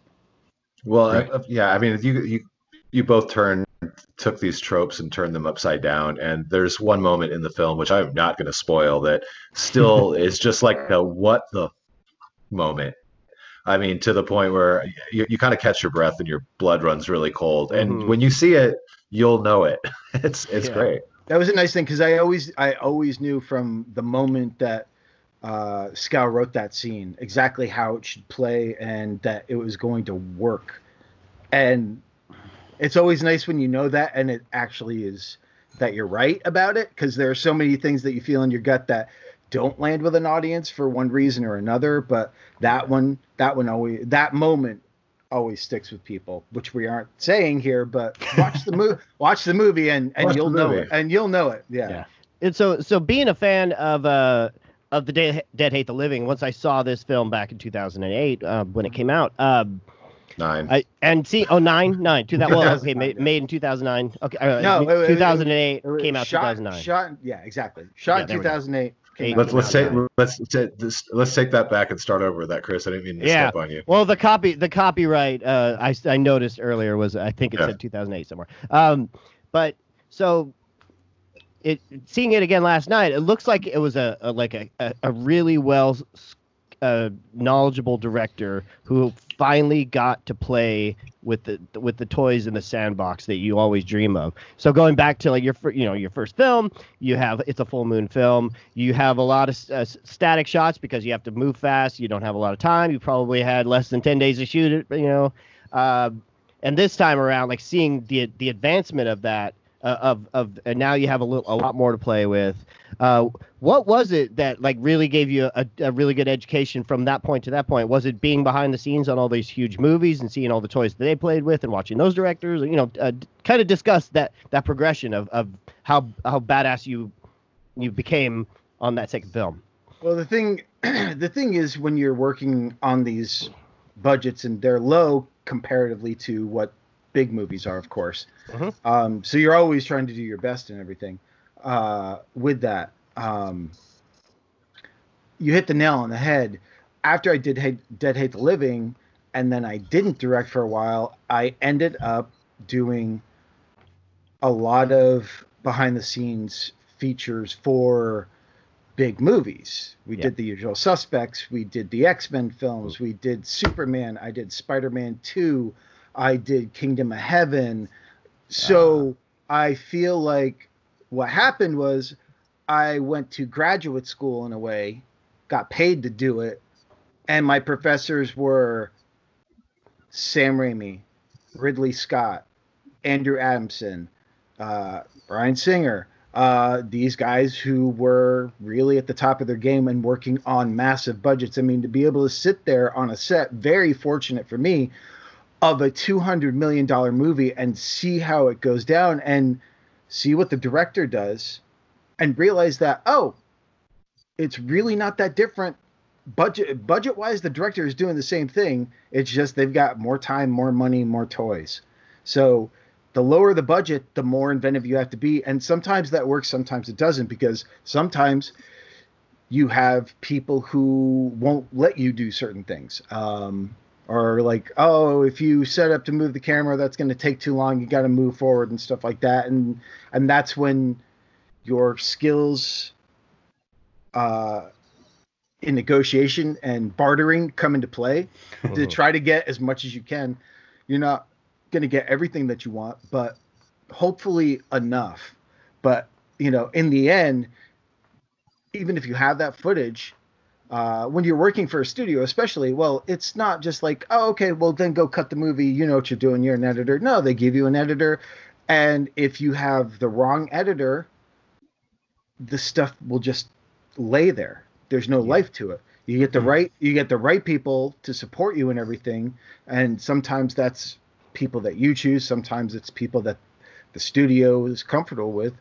Speaker 3: Well, right. uh, yeah, I mean, you you you both turned took these tropes and turned them upside down. And there's one moment in the film which I'm not going to spoil that still is just like the what the moment I mean, to the point where you, you kind of catch your breath and your blood runs really cold. And mm-hmm. when you see it, you'll know it. It's it's yeah. great.
Speaker 4: That was a nice thing because I always I always knew from the moment that uh, Scal wrote that scene exactly how it should play and that it was going to work. And it's always nice when you know that and it actually is that you're right about it because there are so many things that you feel in your gut that don't land with an audience for one reason or another but that one that one always that moment always sticks with people which we aren't saying here but watch the movie watch the movie and and watch you'll know it and you'll know it yeah. yeah
Speaker 1: and so so being a fan of uh of the Dead, Dead Hate the Living once I saw this film back in 2008 uh, when it came out um
Speaker 3: Nine.
Speaker 1: I, and see, oh nine, nine, two thousand. Well, okay, made, made in two thousand nine. Okay, uh, no, two thousand and eight came out two thousand nine.
Speaker 4: Shot, yeah, exactly. Shot yeah, two thousand eight.
Speaker 3: Let's let's take let's let's let's take that back and start over with that, Chris. I didn't mean to yeah. step on you.
Speaker 1: Well, the copy the copyright uh, I I noticed earlier was I think it yeah. said 2008 somewhere. Um, but so it seeing it again last night, it looks like it was a, a like a, a, a really well a knowledgeable director who finally got to play with the with the toys in the sandbox that you always dream of. So going back to like your you know your first film, you have it's a full moon film. You have a lot of uh, static shots because you have to move fast. You don't have a lot of time. You probably had less than ten days to shoot it. You know, uh, and this time around, like seeing the the advancement of that uh, of of and now you have a little a lot more to play with. Uh, what was it that like really gave you a, a, really good education from that point to that point? Was it being behind the scenes on all these huge movies and seeing all the toys that they played with and watching those directors? You know, uh, kind of discuss that that progression of, of how how badass you you became on that second film.
Speaker 4: Well, the thing the thing is when you're working on these budgets and they're low comparatively to what big movies are, of course. Mm-hmm. Um, so you're always trying to do your best and everything. Uh, with that, um, you hit the nail on the head. After I did hate, Dead Hate the Living, and then I didn't direct for a while, I ended up doing a lot of behind the scenes features for big movies. We yeah. did The Usual Suspects, we did the X Men films, we did Superman, I did Spider Man 2. I did Kingdom of Heaven. So uh, I feel like what happened was I went to graduate school in a way, got paid to do it, and my professors were Sam Raimi, Ridley Scott, Andrew Adamson, uh, Bryan Singer. Uh, these guys who were really at the top of their game and working on massive budgets. I mean, to be able to sit there on a set, very fortunate for me, of a $200 million movie and see how it goes down and see what the director does and realize that, oh, it's really not that different. Budget budget wise, the director is doing the same thing. It's just they've got more time, more money, more toys. So the lower the budget, the more inventive you have to be. And sometimes that works, sometimes it doesn't, because sometimes you have people who won't let you do certain things. Um, or like oh if you set up to move the camera that's going to take too long you got to move forward and stuff like that. And and that's when your skills uh in negotiation and bartering come into play to try to get as much as you can. You're not going to get everything that you want but hopefully enough. But you know in the end even if you have that footage uh, when you're working for a studio, especially, well, it's not just like, oh, okay, well, then go cut the movie. You know what you're doing. You're an editor. No, they give you an editor. And if you have the wrong editor, the stuff will just lay there. There's no yeah. life to it. You get the mm-hmm. right you get the right people to support you and everything. And sometimes that's people that you choose. Sometimes it's people that the studio is comfortable with.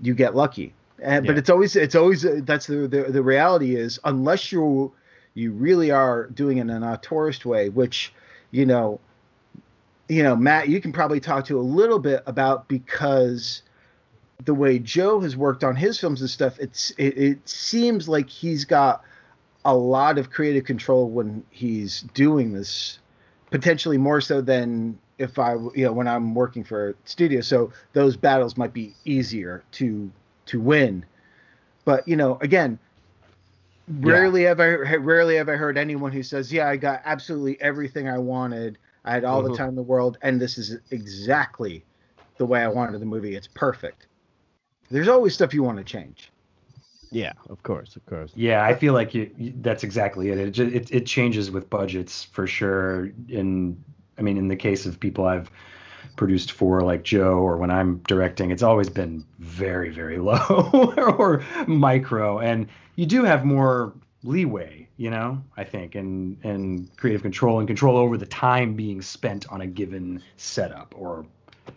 Speaker 4: You get lucky and, yeah. But it's always it's always uh, that's the, the the reality is unless you you really are doing it in a tourist way, which you know, you know, Matt, you can probably talk to a little bit about because the way Joe has worked on his films and stuff, it's it, it seems like he's got a lot of creative control when he's doing this, potentially more so than if I you know when I'm working for a studio. So those battles might be easier to to win. But you know, again, rarely yeah. have I rarely have I heard anyone who says, "Yeah, I got absolutely everything I wanted. I had all mm-hmm. the time in the world, and this is exactly the way I wanted the movie. It's perfect." There's always stuff you want to change.
Speaker 1: Yeah, of course, of course.
Speaker 2: Yeah, I feel like you, you, that's exactly it. It, just, it. it changes with budgets for sure. In I mean, in the case of people I've produced for like Joe or when I'm directing, it's always been very, very low or micro. And you do have more leeway, you know, I think, and and creative control and control over the time being spent on a given setup or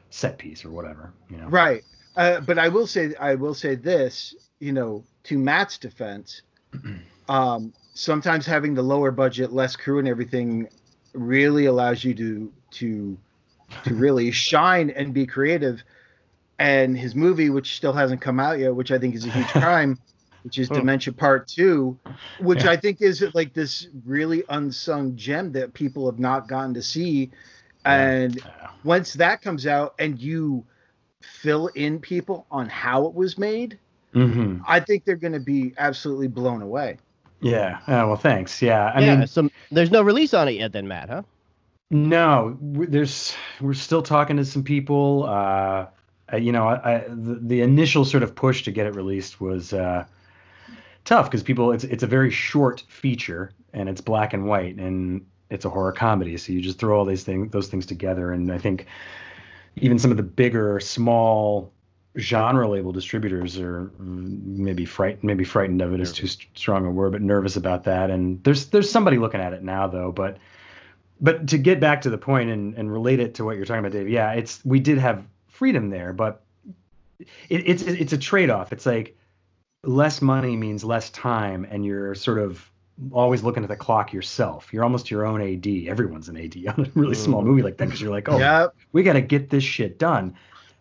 Speaker 2: set piece or whatever, you know.
Speaker 4: Right. Uh, but I will say I will say this, you know, to Matt's defense, um, sometimes having the lower budget, less crew and everything really allows you to to to really shine and be creative. And his movie, which still hasn't come out yet, which I think is a huge crime, which is Dementia Part Two, which yeah. I think is like this really unsung gem that people have not gotten to see. And yeah. once that comes out and you fill in people on how it was made, mm-hmm. I think they're going to be absolutely blown away.
Speaker 2: Yeah. Oh, well, thanks. Yeah.
Speaker 1: I yeah, mean, so there's no release on it yet, then, Matt, huh?
Speaker 2: No, there's we're still talking to some people. Uh, you know, I, I, the, the, initial sort of push to get it released was uh, tough because people it's it's a very short feature and it's black and white and it's a horror comedy, so you just throw all these things those things together. And I think even some of the bigger, small genre label distributors are maybe frightened maybe frightened of it is too strong a word but nervous about that and there's there's somebody looking at it now though but but to get back to the point and, and relate it to what you're talking about dave yeah it's we did have freedom there but it, it's it's a trade-off it's like less money means less time and you're sort of always looking at the clock yourself you're almost your own ad everyone's an ad on a really small mm. movie like that because you're like oh yep. we got to get this shit done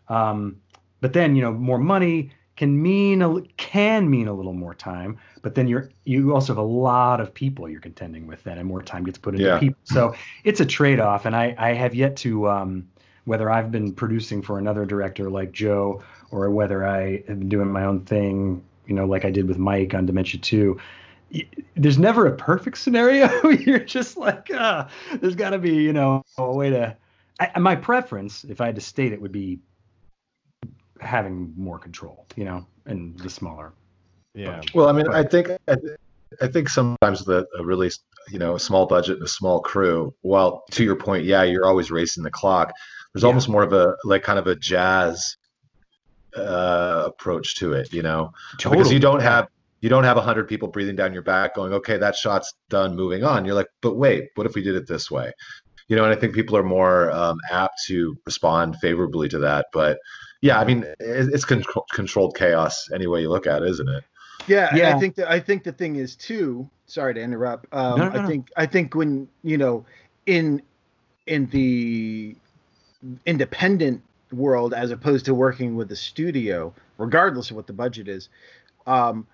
Speaker 2: um, but then, you know, more money can mean a, can mean a little more time, but then you're you also have a lot of people you're contending with then, and more time gets put into yeah. people. So it's a trade off, and I I have yet to um, whether I've been producing for another director like Joe or whether I have been doing my own thing, you know, like I did with Mike on Dementia Two. There's never a perfect scenario. you're just like, ah, there's got to be, you know, a way to. I, my preference, if I had to state it, would be having more control, you know, and the smaller.
Speaker 3: Yeah. Budget. Well, I mean, I think I, I think sometimes the a really you know a small budget and a small crew. Well, to your point, yeah, you're always racing the clock. There's yeah. almost more of a like kind of a jazz uh, approach to it, you know, totally. because you don't have you don't have a hundred people breathing down your back going, okay, that shot's done, moving on. You're like, but wait, what if we did it this way? You know, and I think people are more um, apt to respond favorably to that. But yeah, I mean, it's con- controlled chaos any way you look at it, isn't it?
Speaker 4: Yeah, yeah. I think that I think the thing is too. Sorry to interrupt. Um, no, no, I think I think when you know, in in the independent world as opposed to working with the studio, regardless of what the budget is, um,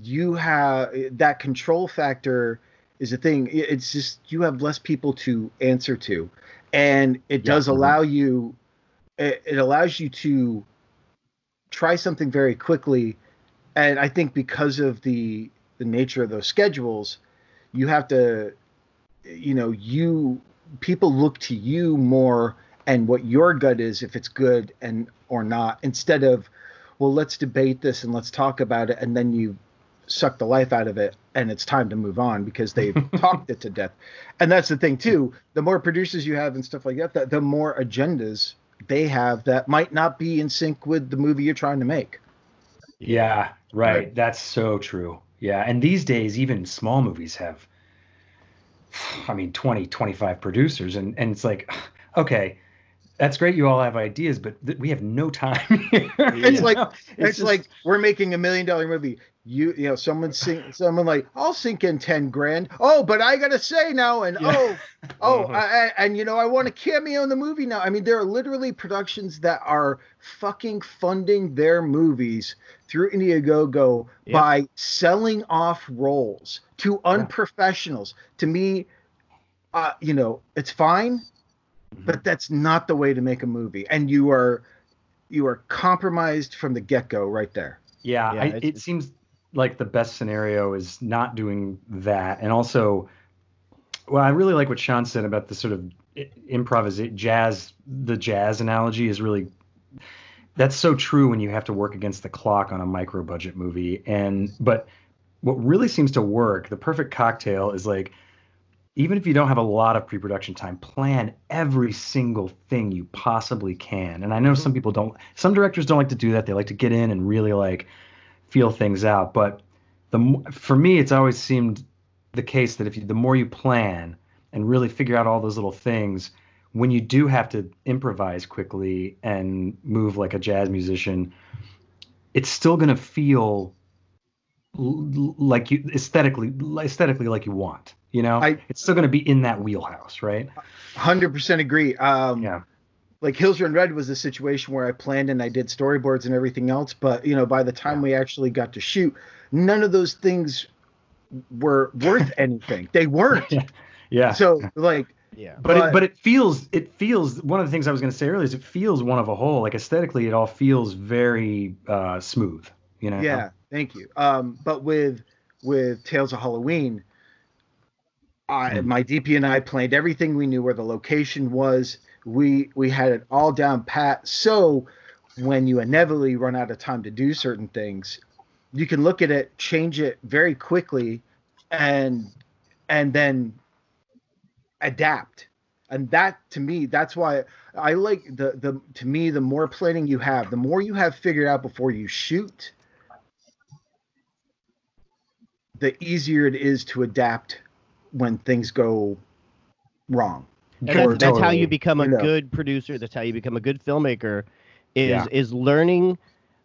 Speaker 4: you have that control factor is a thing. It's just you have less people to answer to, and it yeah. does allow you it, it allows you to try something very quickly. And i think because of the the nature of those schedules you have to you know you people look to you more and what your gut is if it's good and or not instead of well let's debate this and let's talk about it and then you suck the life out of it and it's time to move on because they've talked it to death. And that's the thing too the more producers you have and stuff like that the, the more agendas they have that might not be in sync with the movie you're trying to make.
Speaker 2: Yeah, right. right. That's so true. Yeah, and these days even small movies have I mean 20, 25 producers and and it's like okay, that's great you all have ideas but th- we have no time
Speaker 4: it's like it's, it's just... like we're making a million dollar movie you you know someone sink someone like I'll sink in ten grand. Oh, but I gotta say now, and yeah. oh oh, uh-huh. I, and you know I want a cameo in the movie now. I mean, there are literally productions that are fucking funding their movies through Indiegogo yeah. by selling off roles to unprofessionals. Yeah. To me, uh, you know, it's fine, mm-hmm. but that's not the way to make a movie, and you are you are compromised from the get go right there.
Speaker 2: Yeah, yeah I, it seems like the best scenario is not doing that, and also, well, I really like what Sean said about the sort of improvisation, jazz. The jazz analogy is really that's so true when you have to work against the clock on a micro budget movie, and but what really seems to work, the perfect cocktail is like even if you don't have a lot of pre-production time, plan every single thing you possibly can. And I know some mm-hmm. people don't some directors don't like to do that. They like to get in and really like feel things out. But the for me, it's always seemed the case that if you, the more you plan and really figure out all those little things, when you do have to improvise quickly and move like a jazz musician, it's still going to feel like you aesthetically aesthetically like you want You know, I, it's still going to be in that wheelhouse, right?
Speaker 4: Hundred percent agree. Um, yeah. Like Hills Run Red was a situation where I planned and I did storyboards and everything else, but you know, by the time yeah. we actually got to shoot, none of those things were worth anything. They weren't.
Speaker 2: Yeah. yeah.
Speaker 4: So like
Speaker 2: yeah. But but it, but it feels it feels one of the things I was going to say earlier is it feels one of a whole. Like aesthetically, it all feels very uh, smooth. You know.
Speaker 4: Yeah. Thank you. Um, but with with Tales of Halloween, I, mm. my DP and I planned everything. We knew where the location was. We we had it all down pat. So when you inevitably run out of time to do certain things, you can look at it, change it very quickly, and and then adapt. And that to me, that's why I like the the to me the more planning you have, the more you have figured out before you shoot, the easier it is to adapt when things go wrong.
Speaker 1: And that's, that's how you become a you know. good producer. That's how you become a good filmmaker. Is yeah. is learning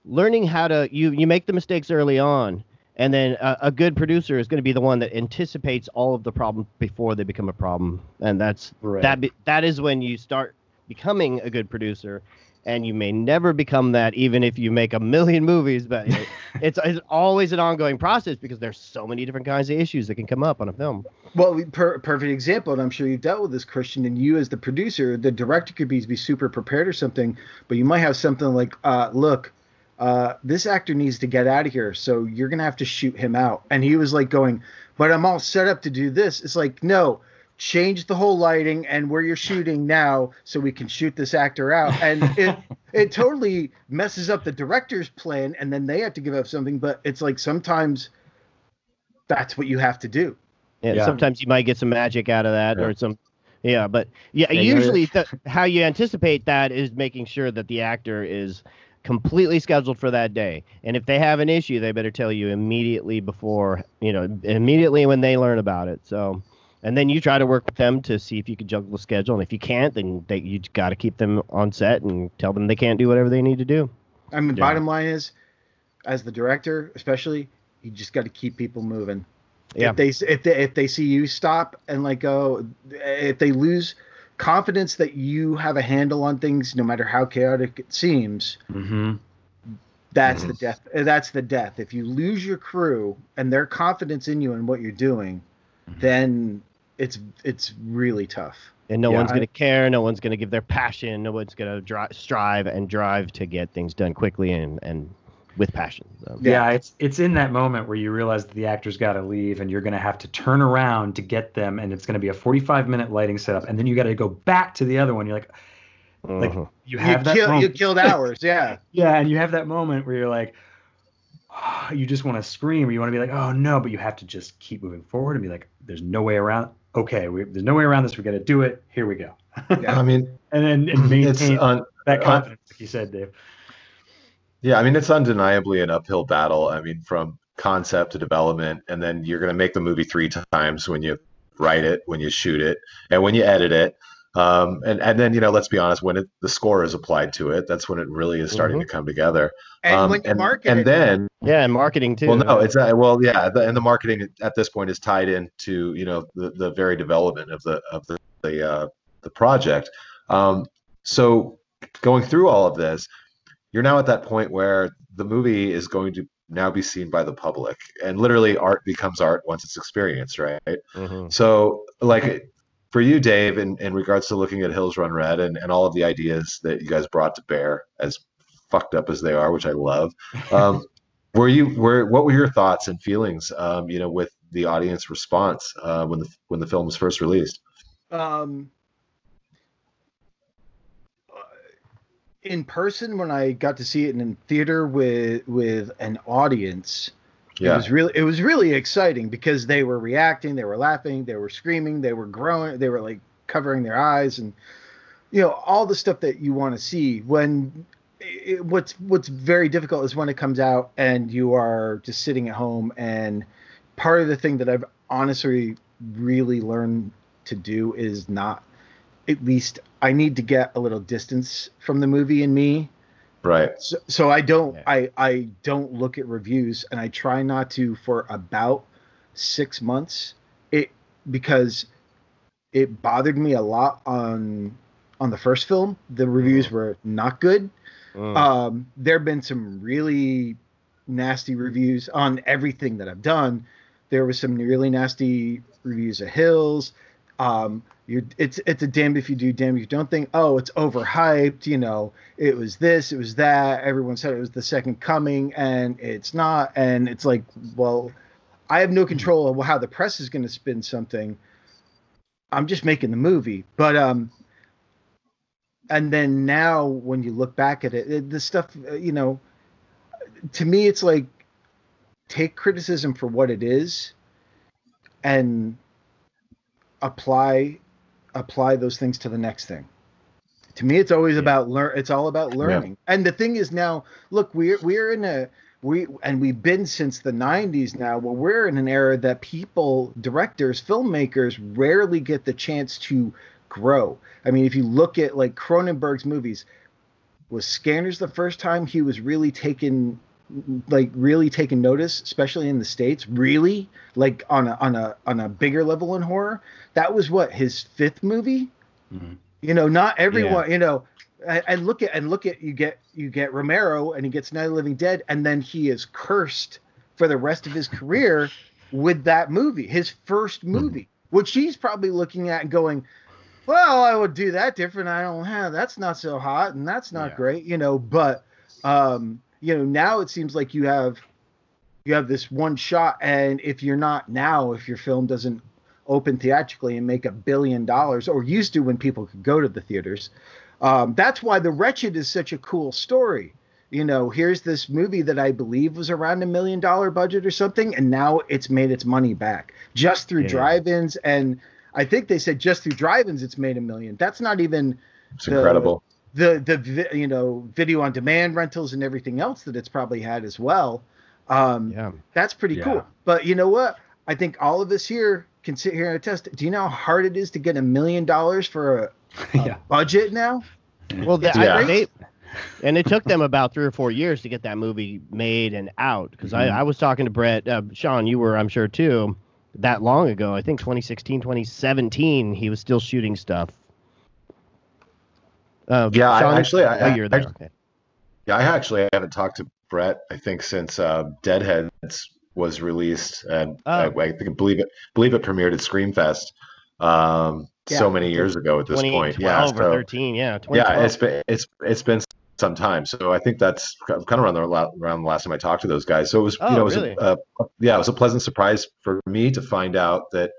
Speaker 1: learning how to you you make the mistakes early on, and then a, a good producer is going to be the one that anticipates all of the problems before they become a problem, and that's right. that be, that is when you start becoming a good producer and you may never become that even if you make a million movies but it, it's, it's always an ongoing process because there's so many different kinds of issues that can come up on a film.
Speaker 4: Well per, perfect example and i'm sure you've dealt with this christian and you as the producer the director could be, be super prepared or something but you might have something like uh, look uh, this actor needs to get out of here so you're gonna have to shoot him out. And he was like going but i'm all set up to do this. It's like no change the whole lighting and where you're shooting now so we can shoot this actor out. And it it totally messes up the director's plan and then they have to give up something. But it's like sometimes that's what you have to do.
Speaker 1: Yeah, yeah. sometimes you might get some magic out of that yeah. or some yeah but yeah, yeah usually the, how you anticipate that is making sure that the actor is completely scheduled for that day. And if they have an issue they better tell you immediately before you know immediately when they learn about it. So and then you try to work with them to see if you can juggle the schedule. And if you can't, then they, you got to keep them on set and tell them they can't do whatever they need to do.
Speaker 4: I mean, yeah. bottom line is, as the director, especially, you just got to keep people moving. Yeah. If they if they if they see you stop and like go, if they lose confidence that you have a handle on things, no matter how chaotic it seems,
Speaker 2: mm-hmm.
Speaker 4: that's mm-hmm. the death. That's the death. If you lose your crew and their confidence in you and what you're doing, mm-hmm. then it's it's really tough.
Speaker 1: And no yeah, one's going to care. No one's going to give their passion. No one's going to dri- strive and drive to get things done quickly and, and with passion.
Speaker 2: So. Yeah, it's it's in that moment where you realize that the actor's got to leave, and you're going to have to turn around to get them, and it's going to be a 45 minute lighting setup, and then you got to go back to the other one. You're like, uh-huh. like you have you that.
Speaker 4: Kill, you killed hours, yeah.
Speaker 2: yeah, and you have that moment where you're like, you just want to scream or you want to be like, oh no, but you have to just keep moving forward and be like, there's no way around. Okay, we, there's no way around this. We got to do it. Here we go.
Speaker 3: yeah, I mean,
Speaker 2: and then and maintain un, that uh, confidence, uh, like you said, Dave.
Speaker 3: Yeah, I mean, it's undeniably an uphill battle. I mean, from concept to development, and then you're going to make the movie three times when you write it, when you shoot it, and when you edit it. Um, and and then you know, let's be honest, when it, the score is applied to it, that's when it really is starting mm-hmm. to come together.
Speaker 4: And um, when you
Speaker 3: and,
Speaker 4: market
Speaker 3: and then
Speaker 1: yeah, and marketing too.
Speaker 3: Well, no, it's uh, well, yeah, the, and the marketing at this point is tied into you know the, the very development of the of the the, uh, the project. Um, so going through all of this, you're now at that point where the movie is going to now be seen by the public and literally art becomes art once it's experienced right mm-hmm. so like for you, Dave, in, in regards to looking at Hills Run Red and, and all of the ideas that you guys brought to bear, as fucked up as they are, which I love, um, were you were what were your thoughts and feelings, um, you know, with the audience response uh, when the when the film was first released?
Speaker 4: Um, in person, when I got to see it in theater with with an audience, yeah. It was really it was really exciting because they were reacting, they were laughing, they were screaming, they were growing, they were like covering their eyes and you know all the stuff that you want to see when it, what's what's very difficult is when it comes out and you are just sitting at home and part of the thing that I've honestly really learned to do is not at least I need to get a little distance from the movie and me
Speaker 3: Right.
Speaker 4: So, so I don't yeah. I I don't look at reviews and I try not to for about 6 months. It because it bothered me a lot on on the first film. The reviews mm-hmm. were not good. Mm. Um, there have been some really nasty reviews on everything that I've done. There was some really nasty reviews of Hills. Um, you're, it's it's a damn if you do, damn if you don't think. Oh, it's overhyped. You know, it was this, it was that. Everyone said it was the second coming, and it's not. And it's like, well, I have no control of how the press is going to spin something. I'm just making the movie, but um, and then now when you look back at it, it the stuff, uh, you know, to me, it's like take criticism for what it is, and apply apply those things to the next thing. To me, it's always yeah. about learn. It's all about learning. Yeah. And the thing is now, look, we're we're in a we and we've been since the 90s now where we're in an era that people directors filmmakers rarely get the chance to grow i mean if you look at like cronenberg's movies was scanners the first time he was really taken like really taken notice especially in the states really like on a on a on a bigger level in horror that was what his fifth movie mm-hmm. you know not everyone yeah. you know and look at and look at you get you get Romero and he gets Night of the Living Dead and then he is cursed for the rest of his career with that movie, his first hmm. movie, which he's probably looking at and going, "Well, I would do that different. I don't have that's not so hot and that's not yeah. great, you know." But um, you know, now it seems like you have you have this one shot, and if you're not now, if your film doesn't open theatrically and make a billion dollars, or used to when people could go to the theaters, um, that's why The Wretched is such a cool story. You know, here's this movie that I believe was around a million dollar budget or something, and now it's made its money back just through yeah. drive-ins, and I think they said just through drive-ins it's made a million. That's not even.
Speaker 3: It's the, incredible.
Speaker 4: The the you know video on demand rentals and everything else that it's probably had as well. Um, yeah. That's pretty yeah. cool. But you know what? I think all of us here can sit here and attest. Do you know how hard it is to get a million dollars for a, yeah. budget now.
Speaker 1: Well, the, yeah. I, they, and it took them about three or four years to get that movie made and out. Because mm-hmm. I, I was talking to Brett, uh, Sean, you were, I'm sure, too, that long ago. I think 2016, 2017, he was still shooting stuff.
Speaker 3: Uh, yeah, Sean, I actually, I, I, I, okay. yeah, I actually haven't talked to Brett. I think since uh, Deadheads was released, and oh. I, I think believe it, believe it premiered at Screamfest um, yeah. so many years ago at this point. Yeah,
Speaker 1: so, 13, yeah,
Speaker 3: yeah, it's been it's it's been some time. So I think that's kind of around the around the last time I talked to those guys. So it was oh, you know it was really? a, a, yeah it was a pleasant surprise for me to find out that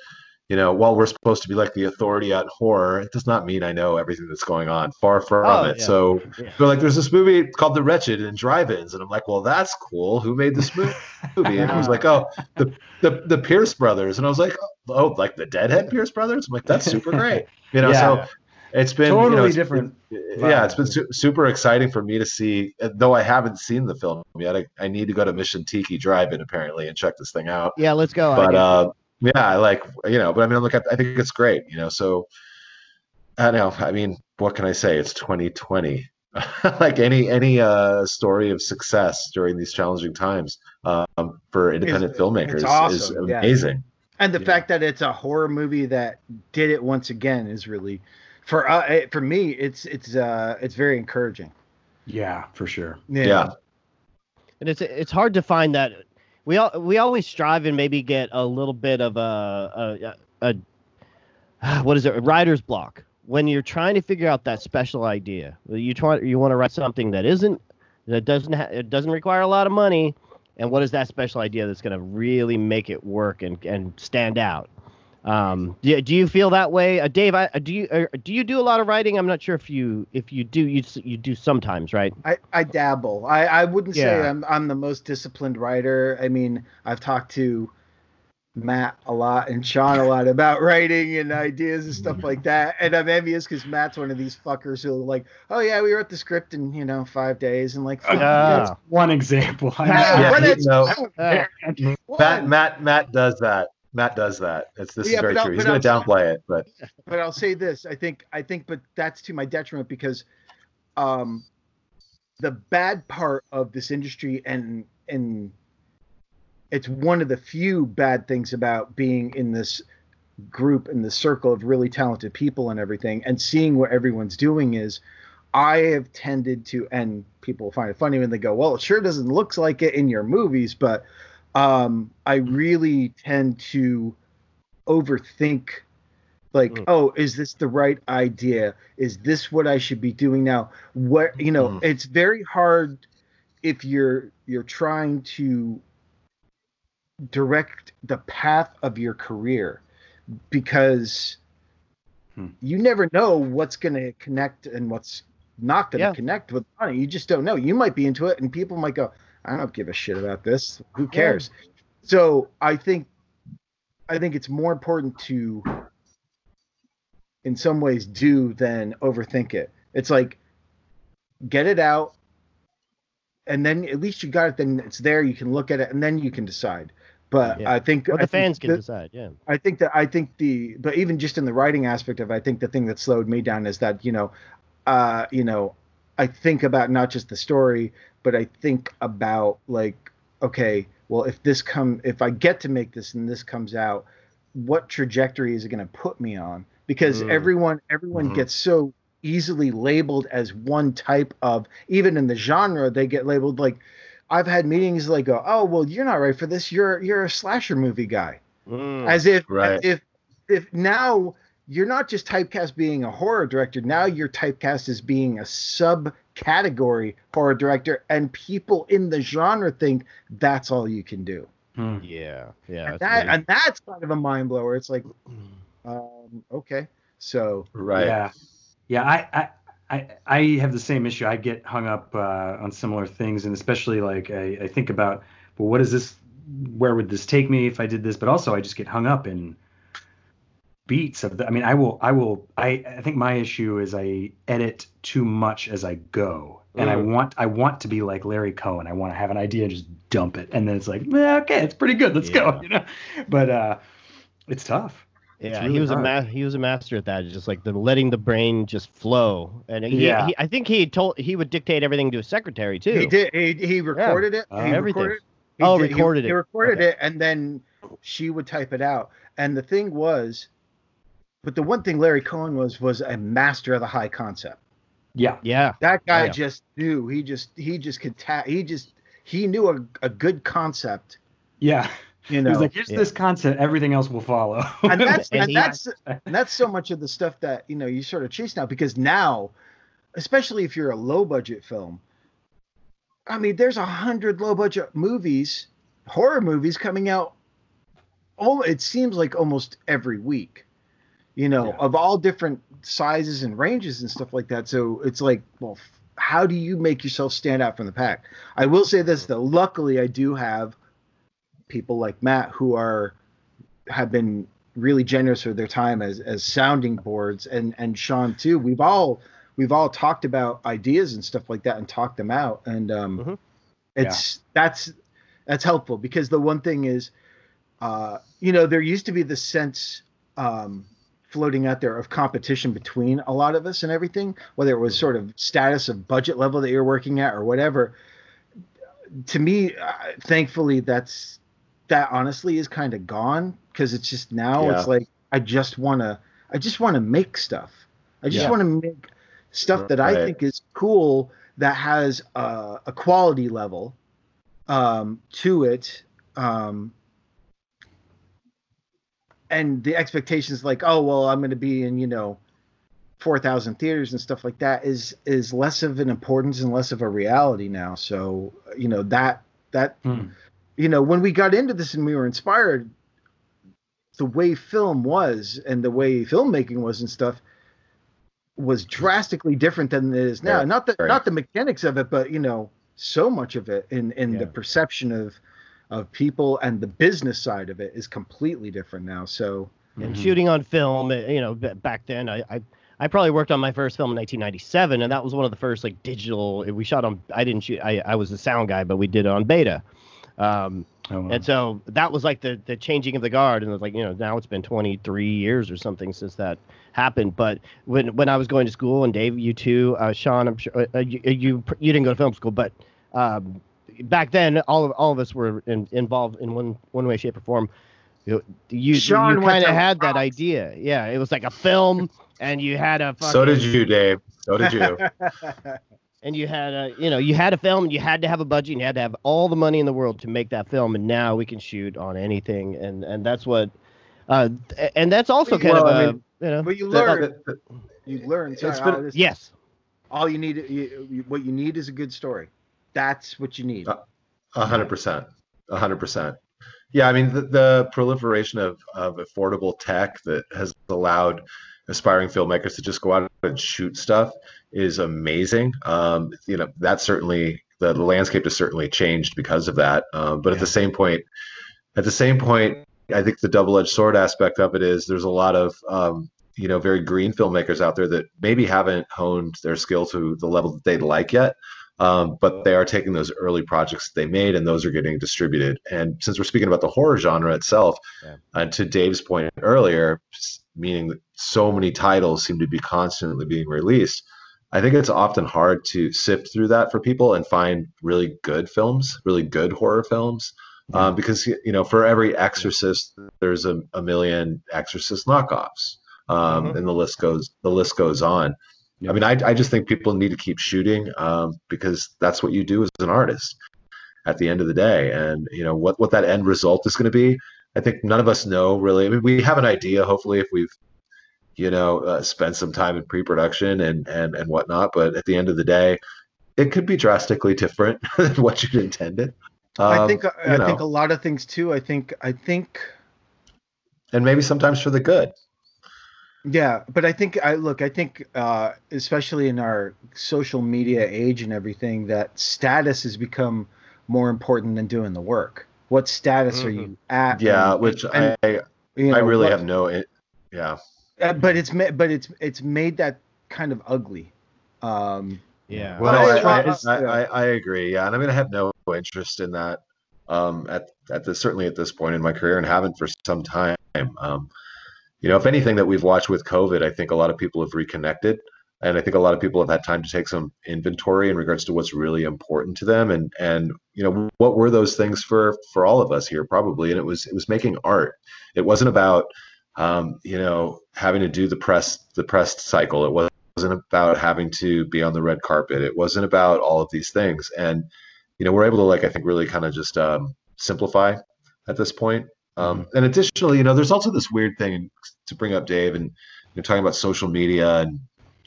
Speaker 3: you know, while we're supposed to be like the authority on horror, it does not mean I know everything that's going on. Far from oh, it. Yeah. So yeah. they're like, there's this movie called The Wretched in drive-ins, and I'm like, well, that's cool. Who made this movie? and it was like, oh, the the the Pierce brothers, and I was like, oh, like the Deadhead Pierce brothers. I'm like, that's super great. You know, yeah. so it's been
Speaker 2: totally
Speaker 3: you know,
Speaker 2: it's different.
Speaker 3: Been, yeah, it's been su- super exciting for me to see. Though I haven't seen the film yet, I, I need to go to Mission Tiki Drive-in apparently and check this thing out.
Speaker 1: Yeah, let's go.
Speaker 3: But uh, yeah, like you know, but I mean, look at I think it's great, you know. So I don't know. I mean, what can I say? It's 2020. like any any uh, story of success during these challenging times um, for independent it's, filmmakers it's awesome. is amazing.
Speaker 4: Yeah. And the yeah. fact that it's a horror movie that did it once again is really, for uh, eh, for me, it's it's uh it's very encouraging.
Speaker 2: Yeah, for sure.
Speaker 3: Yeah. yeah.
Speaker 1: And it's it's hard to find that we all we always strive and maybe get a little bit of a, a, a what is it? A writer's block. When you're trying to figure out that special idea you try you want to write something that isn't that doesn't ha- it doesn't require a lot of money and what is that special idea that's going to really make it work and and stand out um, do, do you feel that way, uh, Dave? I, do you uh, do you do a lot of writing? I'm not sure if you if you do you you do sometimes, right?
Speaker 4: I, I dabble. I, I wouldn't yeah. say I'm I'm the most disciplined writer. I mean, I've talked to Matt a lot and Sean a lot about writing and ideas and stuff like that. And I'm envious because Matt's one of these fuckers who like, oh yeah, we wrote the script in you know five days and like.
Speaker 2: Uh, one example.
Speaker 3: yeah, he, no. Matt Matt Matt does that. Matt does that. It's this yeah, is very true. He's going to downplay it, but
Speaker 4: but I'll say this. I think I think, but that's to my detriment because, um, the bad part of this industry and and it's one of the few bad things about being in this group in the circle of really talented people and everything and seeing what everyone's doing is I have tended to, and people find it funny when they go, "Well, it sure doesn't look like it in your movies," but um, I really tend to overthink. Like, mm. oh, is this the right idea? Is this what I should be doing now? What you know, mm. it's very hard if you're you're trying to direct the path of your career because hmm. you never know what's going to connect and what's not going to yeah. connect with money. You just don't know. You might be into it, and people might go, "I don't give a shit about this. Who cares?" Yeah. So I think, I think it's more important to, in some ways, do than overthink it. It's like, get it out, and then at least you got it. Then it's there. You can look at it, and then you can decide. But yeah. I think
Speaker 1: well, the
Speaker 4: I
Speaker 1: fans can decide. Yeah.
Speaker 4: I think that I think the but even just in the writing aspect of, it, I think the thing that slowed me down is that you know uh, you know, I think about not just the story, but I think about like, okay, well, if this come, if I get to make this and this comes out, what trajectory is it going to put me on? Because mm. everyone, everyone mm-hmm. gets so easily labeled as one type of, even in the genre, they get labeled like, I've had meetings like, go, oh, well, you're not right for this. You're you're a slasher movie guy, mm. as if right. as if if now you're not just typecast being a horror director. Now you're typecast as being a subcategory horror director, and people in the genre think that's all you can do.
Speaker 1: Hmm. Yeah, yeah,
Speaker 4: and, that, and, that's kind of a mind blower. It's like, um, okay, so
Speaker 2: right, yeah, yeah. I, I, I, I have the same issue. I get hung up uh, on similar things, and especially like I, I think about, well, what is this? Where would this take me if I did this? But also, I just get hung up in beats of the, I mean, I will, I will, I, I think my issue is I edit too much as I go. And mm. I want, I want to be like Larry Cohen. I want to have an idea and just dump it. And then it's like, eh, okay, it's pretty good. Let's yeah. go. You know, but, uh, it's tough.
Speaker 1: Yeah, really he was hard. a ma- he was a master at that, just like the letting the brain just flow. And he, yeah, he, I think he told he would dictate everything to his secretary too.
Speaker 4: He did. He, he recorded yeah. it. Uh, he
Speaker 1: everything. Recorded, he oh, did, recorded
Speaker 4: he,
Speaker 1: it.
Speaker 4: He recorded okay. it, and then she would type it out. And the thing was, but the one thing Larry Cohen was was a master of the high concept.
Speaker 2: Yeah,
Speaker 1: yeah.
Speaker 4: That guy yeah. just knew. He just he just could ta- he just he knew a, a good concept.
Speaker 2: Yeah. You know, He's like, here's yeah. this concept, everything else will follow.
Speaker 4: and that's and, and that's and that's so much of the stuff that you know you sort of chase now because now, especially if you're a low budget film, I mean, there's a hundred low budget movies, horror movies coming out. Oh, it seems like almost every week you know, yeah. of all different sizes and ranges and stuff like that. So it's like, well, how do you make yourself stand out from the pack? I will say this though, luckily I do have people like Matt who are have been really generous with their time as as sounding boards and and Sean too. We've all we've all talked about ideas and stuff like that and talked them out and um mm-hmm. it's yeah. that's that's helpful because the one thing is uh you know there used to be the sense um floating out there of competition between a lot of us and everything, whether it was sort of status of budget level that you're working at or whatever. To me, uh, thankfully, that's that honestly is kind of gone because it's just now yeah. it's like I just want to I just want to make stuff. I just yeah. want to make stuff that right. I think is cool that has a, a quality level um, to it um, and the expectations like oh well i'm going to be in you know 4000 theaters and stuff like that is is less of an importance and less of a reality now so you know that that hmm. you know when we got into this and we were inspired the way film was and the way filmmaking was and stuff was drastically different than it is now right. not the right. not the mechanics of it but you know so much of it in in yeah. the perception of of people and the business side of it is completely different now. So
Speaker 1: and mm-hmm. shooting on film, eh, you know, back then I, I I probably worked on my first film in 1997, and that was one of the first like digital. We shot on. I didn't shoot. I, I was the sound guy, but we did it on beta. Um, oh, wow. And so that was like the the changing of the guard, and it was like you know now it's been 23 years or something since that happened. But when when I was going to school, and Dave, you too, uh, Sean, I'm sure uh, you, you you didn't go to film school, but um, back then all of all of us were in, involved in one one way shape or form You you, you kind of had that idea. Yeah, it was like a film, and you had a.
Speaker 3: Fucking, so did you, Dave. So did you.
Speaker 1: and you had a you know you had a film and you had to have a budget and you had to have all the money in the world to make that film and now we can shoot on anything and and that's what uh and that's also kind well, of a, I mean, you know
Speaker 4: but you learn you learn sorry, been,
Speaker 1: this, yes
Speaker 4: all you need you, you, what you need is a good story that's what you need
Speaker 3: a hundred percent a hundred percent yeah i mean the, the proliferation of of affordable tech that has allowed aspiring filmmakers to just go out and shoot stuff is amazing. Um, you know, that certainly the, the, landscape has certainly changed because of that. Um, but yeah. at the same point, at the same point, I think the double-edged sword aspect of it is there's a lot of um, you know very green filmmakers out there that maybe haven't honed their skill to the level that they'd like yet. Um, but they are taking those early projects they made and those are getting distributed. And since we're speaking about the horror genre itself, yeah. uh, to Dave's point earlier, meaning that so many titles seem to be constantly being released, I think it's often hard to sift through that for people and find really good films, really good horror films. Um, because you know, for every Exorcist, there's a, a million Exorcist knockoffs, um, mm-hmm. and the list goes the list goes on. I mean, I, I just think people need to keep shooting um, because that's what you do as an artist at the end of the day. And you know what what that end result is going to be. I think none of us know really. I mean, we have an idea. Hopefully, if we've you know, uh, spend some time in pre-production and and and whatnot. But at the end of the day, it could be drastically different than what you'd intended.
Speaker 4: Um, I think I know. think a lot of things too. I think I think,
Speaker 3: and maybe sometimes for the good.
Speaker 4: Yeah, but I think I look. I think uh, especially in our social media age and everything, that status has become more important than doing the work. What status mm-hmm. are you at?
Speaker 3: Yeah, and, which and, I you know, I really what, have no. Yeah.
Speaker 4: Uh, but it's but it's it's made that kind of ugly. Um,
Speaker 1: yeah.
Speaker 3: Well, I, I, I, I, agree. Yeah, and I mean, I have no interest in that um, at at this certainly at this point in my career, and haven't for some time. Um, you know, if anything that we've watched with COVID, I think a lot of people have reconnected, and I think a lot of people have had time to take some inventory in regards to what's really important to them, and and you know, what were those things for for all of us here probably, and it was it was making art. It wasn't about um, you know, having to do the press the press cycle. It wasn't about having to be on the red carpet. It wasn't about all of these things. And you know, we're able to like I think really kind of just um, simplify at this point. Um, mm-hmm. and additionally, you know, there's also this weird thing to bring up, Dave, and you're talking about social media and,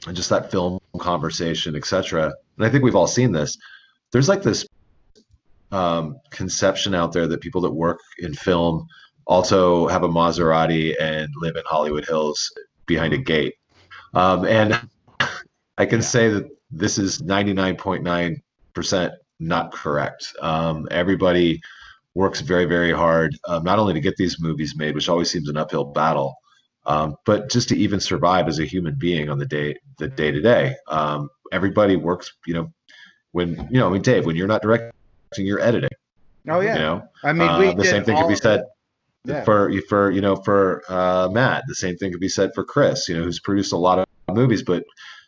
Speaker 3: and just that film conversation, etc. And I think we've all seen this. There's like this um, conception out there that people that work in film also have a Maserati and live in Hollywood Hills behind a gate. Um, and I can say that this is 99.9% not correct. Um, everybody works very, very hard, um, not only to get these movies made, which always seems an uphill battle, um, but just to even survive as a human being on the day, the day to day. Um, everybody works, you know, when, you know, I mean, Dave, when you're not directing, you're editing.
Speaker 4: Oh yeah.
Speaker 3: You know,
Speaker 4: I mean, uh,
Speaker 3: the same thing could be said yeah. for for you know for uh, Matt. The same thing could be said for Chris. You know, who's produced a lot of movies. But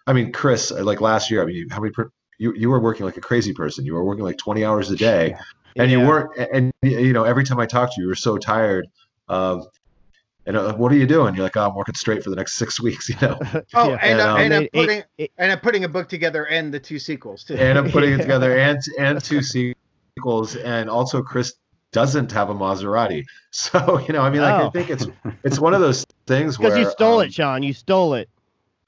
Speaker 3: I mean, Chris, like last year, I mean, how many? you you were working like a crazy person. You were working like 20 hours a day, yeah. And you weren't. And you know, every time I talked to you, you were so tired. Um, and uh, what are you doing? You're like, oh, I'm working straight for the next six weeks, you know.
Speaker 4: oh, yeah. and, uh, and, I'm putting it, it, and I'm putting a book together and the two sequels too.
Speaker 3: And I'm putting it together and and two sequels, and also Chris doesn't have a Maserati. So you know, I mean, like oh. I think it's it's one of those things where.
Speaker 1: because you stole um, it, Sean. You stole it.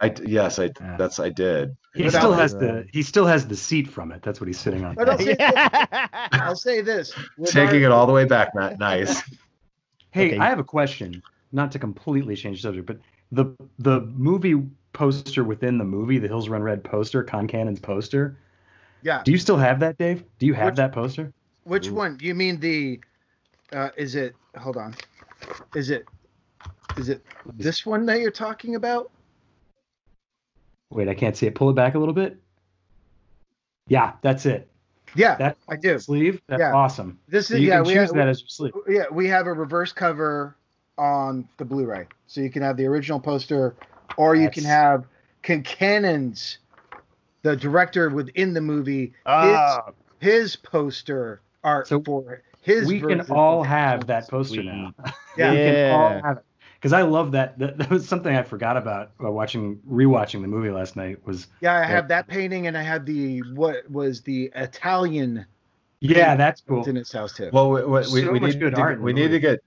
Speaker 3: I yes, I yeah. that's I did.
Speaker 2: He but still has the he still has the seat from it. That's what he's sitting on.
Speaker 4: But I'll say, I'll say this:
Speaker 3: taking our, it all the way back, Matt. Nice.
Speaker 2: hey, okay. I have a question. Not to completely change the subject, but the the movie poster within the movie, the Hills Run Red poster, Concannon's poster.
Speaker 4: Yeah.
Speaker 2: Do you still have that, Dave? Do you have Which, that poster?
Speaker 4: Which Ooh. one? You mean the? Uh, is it? Hold on. Is it? Is it this one that you're talking about?
Speaker 2: Wait, I can't see it. Pull it back a little bit. Yeah, that's it.
Speaker 4: Yeah,
Speaker 2: that
Speaker 4: I do.
Speaker 2: Sleeve. That's yeah. awesome.
Speaker 4: This is so
Speaker 2: you
Speaker 4: yeah.
Speaker 2: Can
Speaker 4: we
Speaker 2: choose
Speaker 4: have,
Speaker 2: that as your sleeve.
Speaker 4: Yeah, we have a reverse cover on the Blu-ray, so you can have the original poster, or you can have Cannon's, the director within the movie, his, ah. his poster art so, for
Speaker 2: his we can all have that poster Sweet. now. Yeah. we can all have it because I love that. that. That was something I forgot about uh, watching rewatching the movie last night. Was
Speaker 4: yeah, I have that painting and I have the what was the Italian.
Speaker 2: Yeah, that's cool.
Speaker 4: In its house too.
Speaker 3: Well, we, we, so we need to, we need to get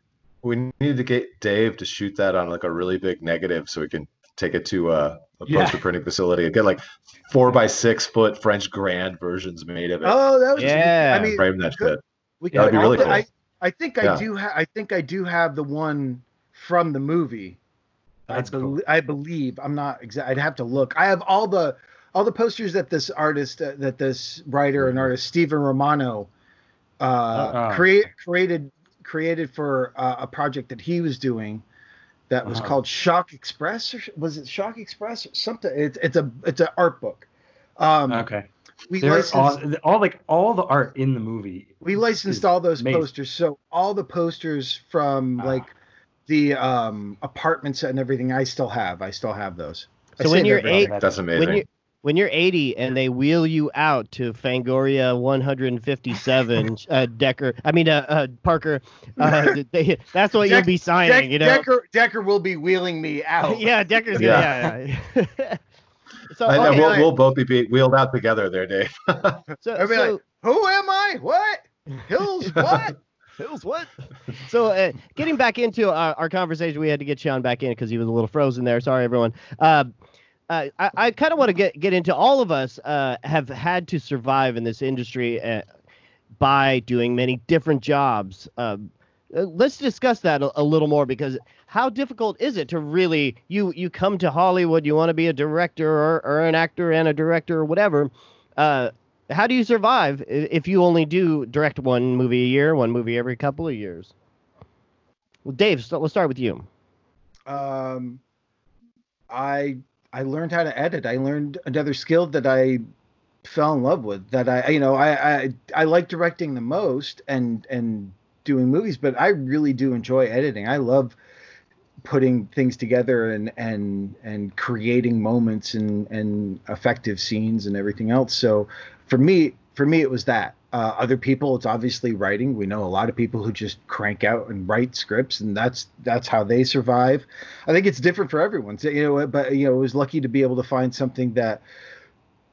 Speaker 3: we need to get Dave to shoot that on like a really big negative so we can take it to uh, a poster yeah. printing facility and get like four by six foot French grand versions made of it.
Speaker 4: Oh, that was
Speaker 1: yeah.
Speaker 3: I mean, frame that shit.
Speaker 4: We That'd be really cool. I, I think I do. Ha- I think I do have the one from the movie. That's I, be- cool. I believe I'm not exact. I'd have to look. I have all the all the posters that this artist, uh, that this writer and artist Stephen Romano uh, uh-uh. create created created for uh, a project that he was doing that was uh-huh. called Shock Express or was it Shock Express or something? It's it's a it's an art book.
Speaker 2: Um, okay. We licensed all, all, like all the art in the movie.
Speaker 4: We licensed all those amazing. posters. So all the posters from uh, like the um, apartments and everything, I still have. I still have those.
Speaker 1: So when you're eight,
Speaker 3: that's amazing.
Speaker 1: When you, when you're 80 and they wheel you out to Fangoria 157 uh, Decker, I mean uh, uh Parker, uh, they, that's what Deck, you'll be signing. Deck, you know,
Speaker 4: Decker Decker will be wheeling me out.
Speaker 1: yeah, Decker's yeah. yeah,
Speaker 3: yeah. so okay, we'll, we'll both be wheeled out together there, Dave.
Speaker 4: so, I'll be so, like, who am I? What? Hills? What?
Speaker 1: Hills, what? So, uh, getting back into our, our, conversation, we had to get Sean back in because he was a little frozen there. Sorry, everyone. Uh, uh, I, I kind of want to get get into all of us uh, have had to survive in this industry uh, by doing many different jobs. Um, uh, let's discuss that a, a, little more because how difficult is it to really you you come to Hollywood, you want to be a director or, or an actor and a director or whatever. Uh, how do you survive if you only do direct one movie a year, one movie every couple of years? Well, Dave, so let's start with you.
Speaker 4: Um, I I learned how to edit. I learned another skill that I fell in love with. That I, you know, I I, I like directing the most and and doing movies, but I really do enjoy editing. I love putting things together and and and creating moments and and effective scenes and everything else. So for me, for me, it was that. Uh, other people, it's obviously writing. We know a lot of people who just crank out and write scripts, and that's that's how they survive. I think it's different for everyone. So, you know, but you know, I was lucky to be able to find something that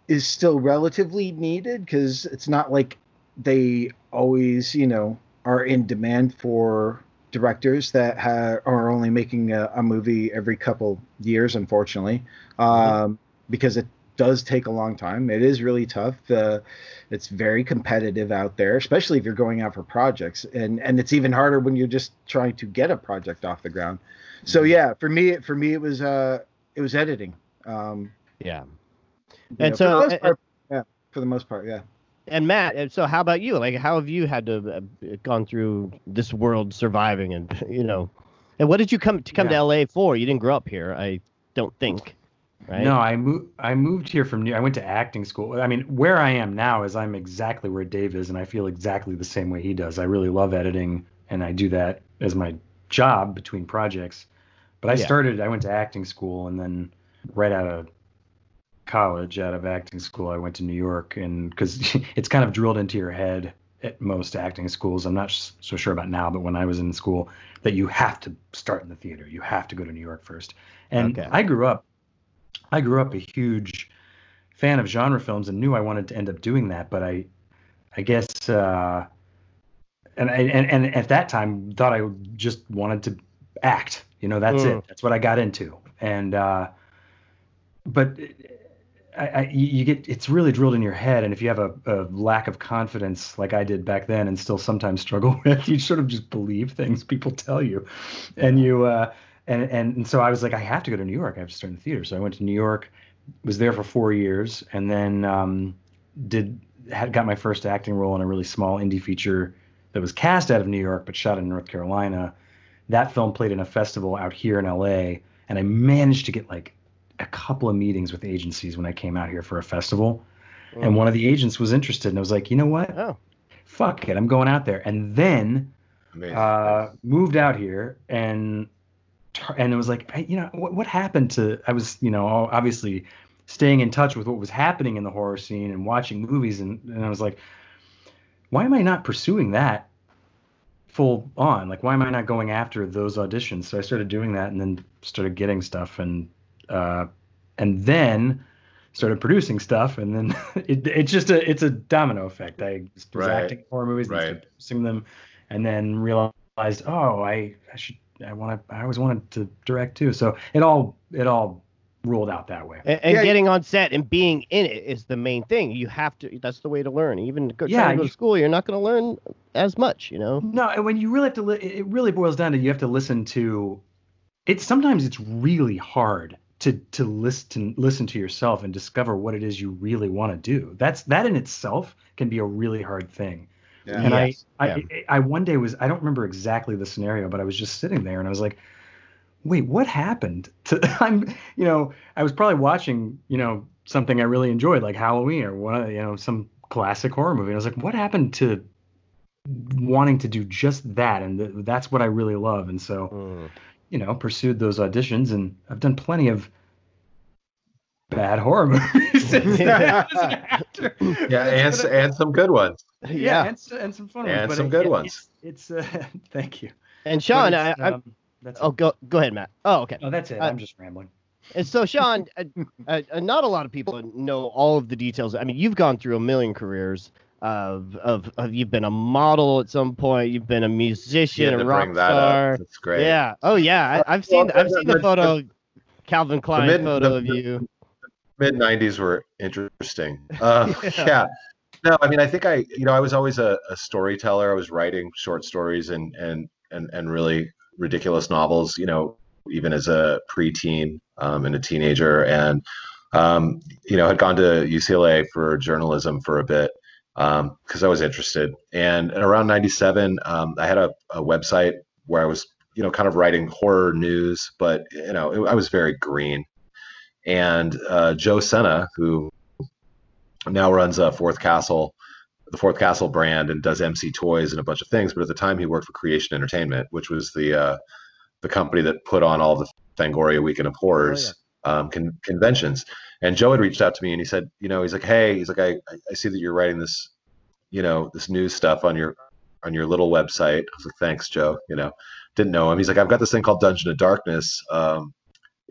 Speaker 4: is still relatively needed because it's not like they always, you know, are in demand for directors that ha- are only making a, a, movie every couple years, unfortunately, mm-hmm. um, because it does take a long time. It is really tough. The it's very competitive out there, especially if you're going out for projects, and and it's even harder when you're just trying to get a project off the ground. So mm-hmm. yeah, for me, for me, it was uh, it was editing. Um,
Speaker 1: yeah,
Speaker 4: and know, so for part, yeah, for the most part, yeah.
Speaker 1: And Matt, so how about you? Like, how have you had to uh, gone through this world surviving, and you know, and what did you come to come yeah. to LA for? You didn't grow up here, I don't think right?
Speaker 2: No, I moved. I moved here from New. I went to acting school. I mean, where I am now is I'm exactly where Dave is, and I feel exactly the same way he does. I really love editing, and I do that as my job between projects. But I yeah. started. I went to acting school, and then right out of college, out of acting school, I went to New York, and because it's kind of drilled into your head at most acting schools. I'm not so sure about now, but when I was in school, that you have to start in the theater. You have to go to New York first. And okay. I grew up I grew up a huge fan of genre films and knew I wanted to end up doing that, but I, I guess, uh, and I and, and at that time thought I just wanted to act. You know, that's mm. it. That's what I got into. And uh, but I, I, you get it's really drilled in your head, and if you have a, a, lack of confidence like I did back then, and still sometimes struggle with, you sort of just believe things people tell you, and you. Uh, and, and and so I was like, I have to go to New York. I have to start in the theater. So I went to New York, was there for four years, and then um, did had got my first acting role in a really small indie feature that was cast out of New York but shot in North Carolina. That film played in a festival out here in LA, and I managed to get like a couple of meetings with agencies when I came out here for a festival. Mm. And one of the agents was interested, and I was like, you know what?
Speaker 1: Oh.
Speaker 2: Fuck it, I'm going out there. And then uh, moved out here and and it was like, you know, what, what happened to? I was, you know, obviously staying in touch with what was happening in the horror scene and watching movies, and, and I was like, why am I not pursuing that full on. Like, why am I not going after those auditions? So I started doing that, and then started getting stuff, and uh, and then started producing stuff, and then it, it's just a it's a domino effect. I was right. acting horror movies, right. and producing them, and then realized, oh, I I should I want to I always wanted to direct too. So it all it all ruled out that way.
Speaker 1: And, and yeah, getting on set and being in it is the main thing. You have to. That's the way to learn. Even go, yeah, to go to school, you're not going to learn as much. You know.
Speaker 2: No, and when you really have to, li- it really boils down to you have to listen to. It's sometimes it's really hard to to listen to listen to yourself and discover what it is you really want to do. That's that in itself can be a really hard thing. Yeah. And yes. I, I, yeah. I, I one day was I don't remember exactly the scenario, but I was just sitting there and I was like, wait, what happened? To I'm, you know, I was probably watching, you know, something I really enjoyed, like Halloween or one, you know, some classic horror movie. And I was like, what happened to wanting to do just that? And th- that's what I really love. And so, mm. you know, pursued those auditions, and I've done plenty of bad horror movies.
Speaker 3: yeah, and and some good ones.
Speaker 2: Yeah, yeah. And, and, some fun
Speaker 3: and
Speaker 2: ones.
Speaker 3: some good ones.
Speaker 2: It's, it's uh, thank you.
Speaker 1: And Sean, I, um, oh, it. go go ahead, Matt. Oh, okay.
Speaker 2: Oh, that's it. Uh, I'm just rambling.
Speaker 1: And so, Sean, uh, uh, uh, not a lot of people know all of the details. I mean, you've gone through a million careers. Of, of, of you've been a model at some point. You've been a musician, a rock star.
Speaker 3: That's great.
Speaker 1: Yeah. Oh yeah. I, have seen I've seen the photo, Calvin Klein mid, photo the, of you.
Speaker 3: Mid '90s were interesting. Uh, yeah. yeah. No, I mean, I think I, you know, I was always a, a storyteller. I was writing short stories and and and and really ridiculous novels, you know, even as a preteen um, and a teenager, and um, you know, had gone to UCLA for journalism for a bit because um, I was interested. And, and around '97, um, I had a, a, website where I was, you know, kind of writing horror news, but you know, it, I was very green. And uh, Joe Senna, who now runs uh, Fourth Castle the Fourth Castle brand and does MC Toys and a bunch of things. But at the time, he worked for Creation Entertainment, which was the uh, the company that put on all the Fangoria Weekend of Horrors oh, yeah. um, con- conventions. And Joe had reached out to me and he said, you know, he's like, hey, he's like, I I see that you're writing this, you know, this news stuff on your on your little website. I was like, thanks, Joe. You know, didn't know him. He's like, I've got this thing called Dungeon of Darkness. Um,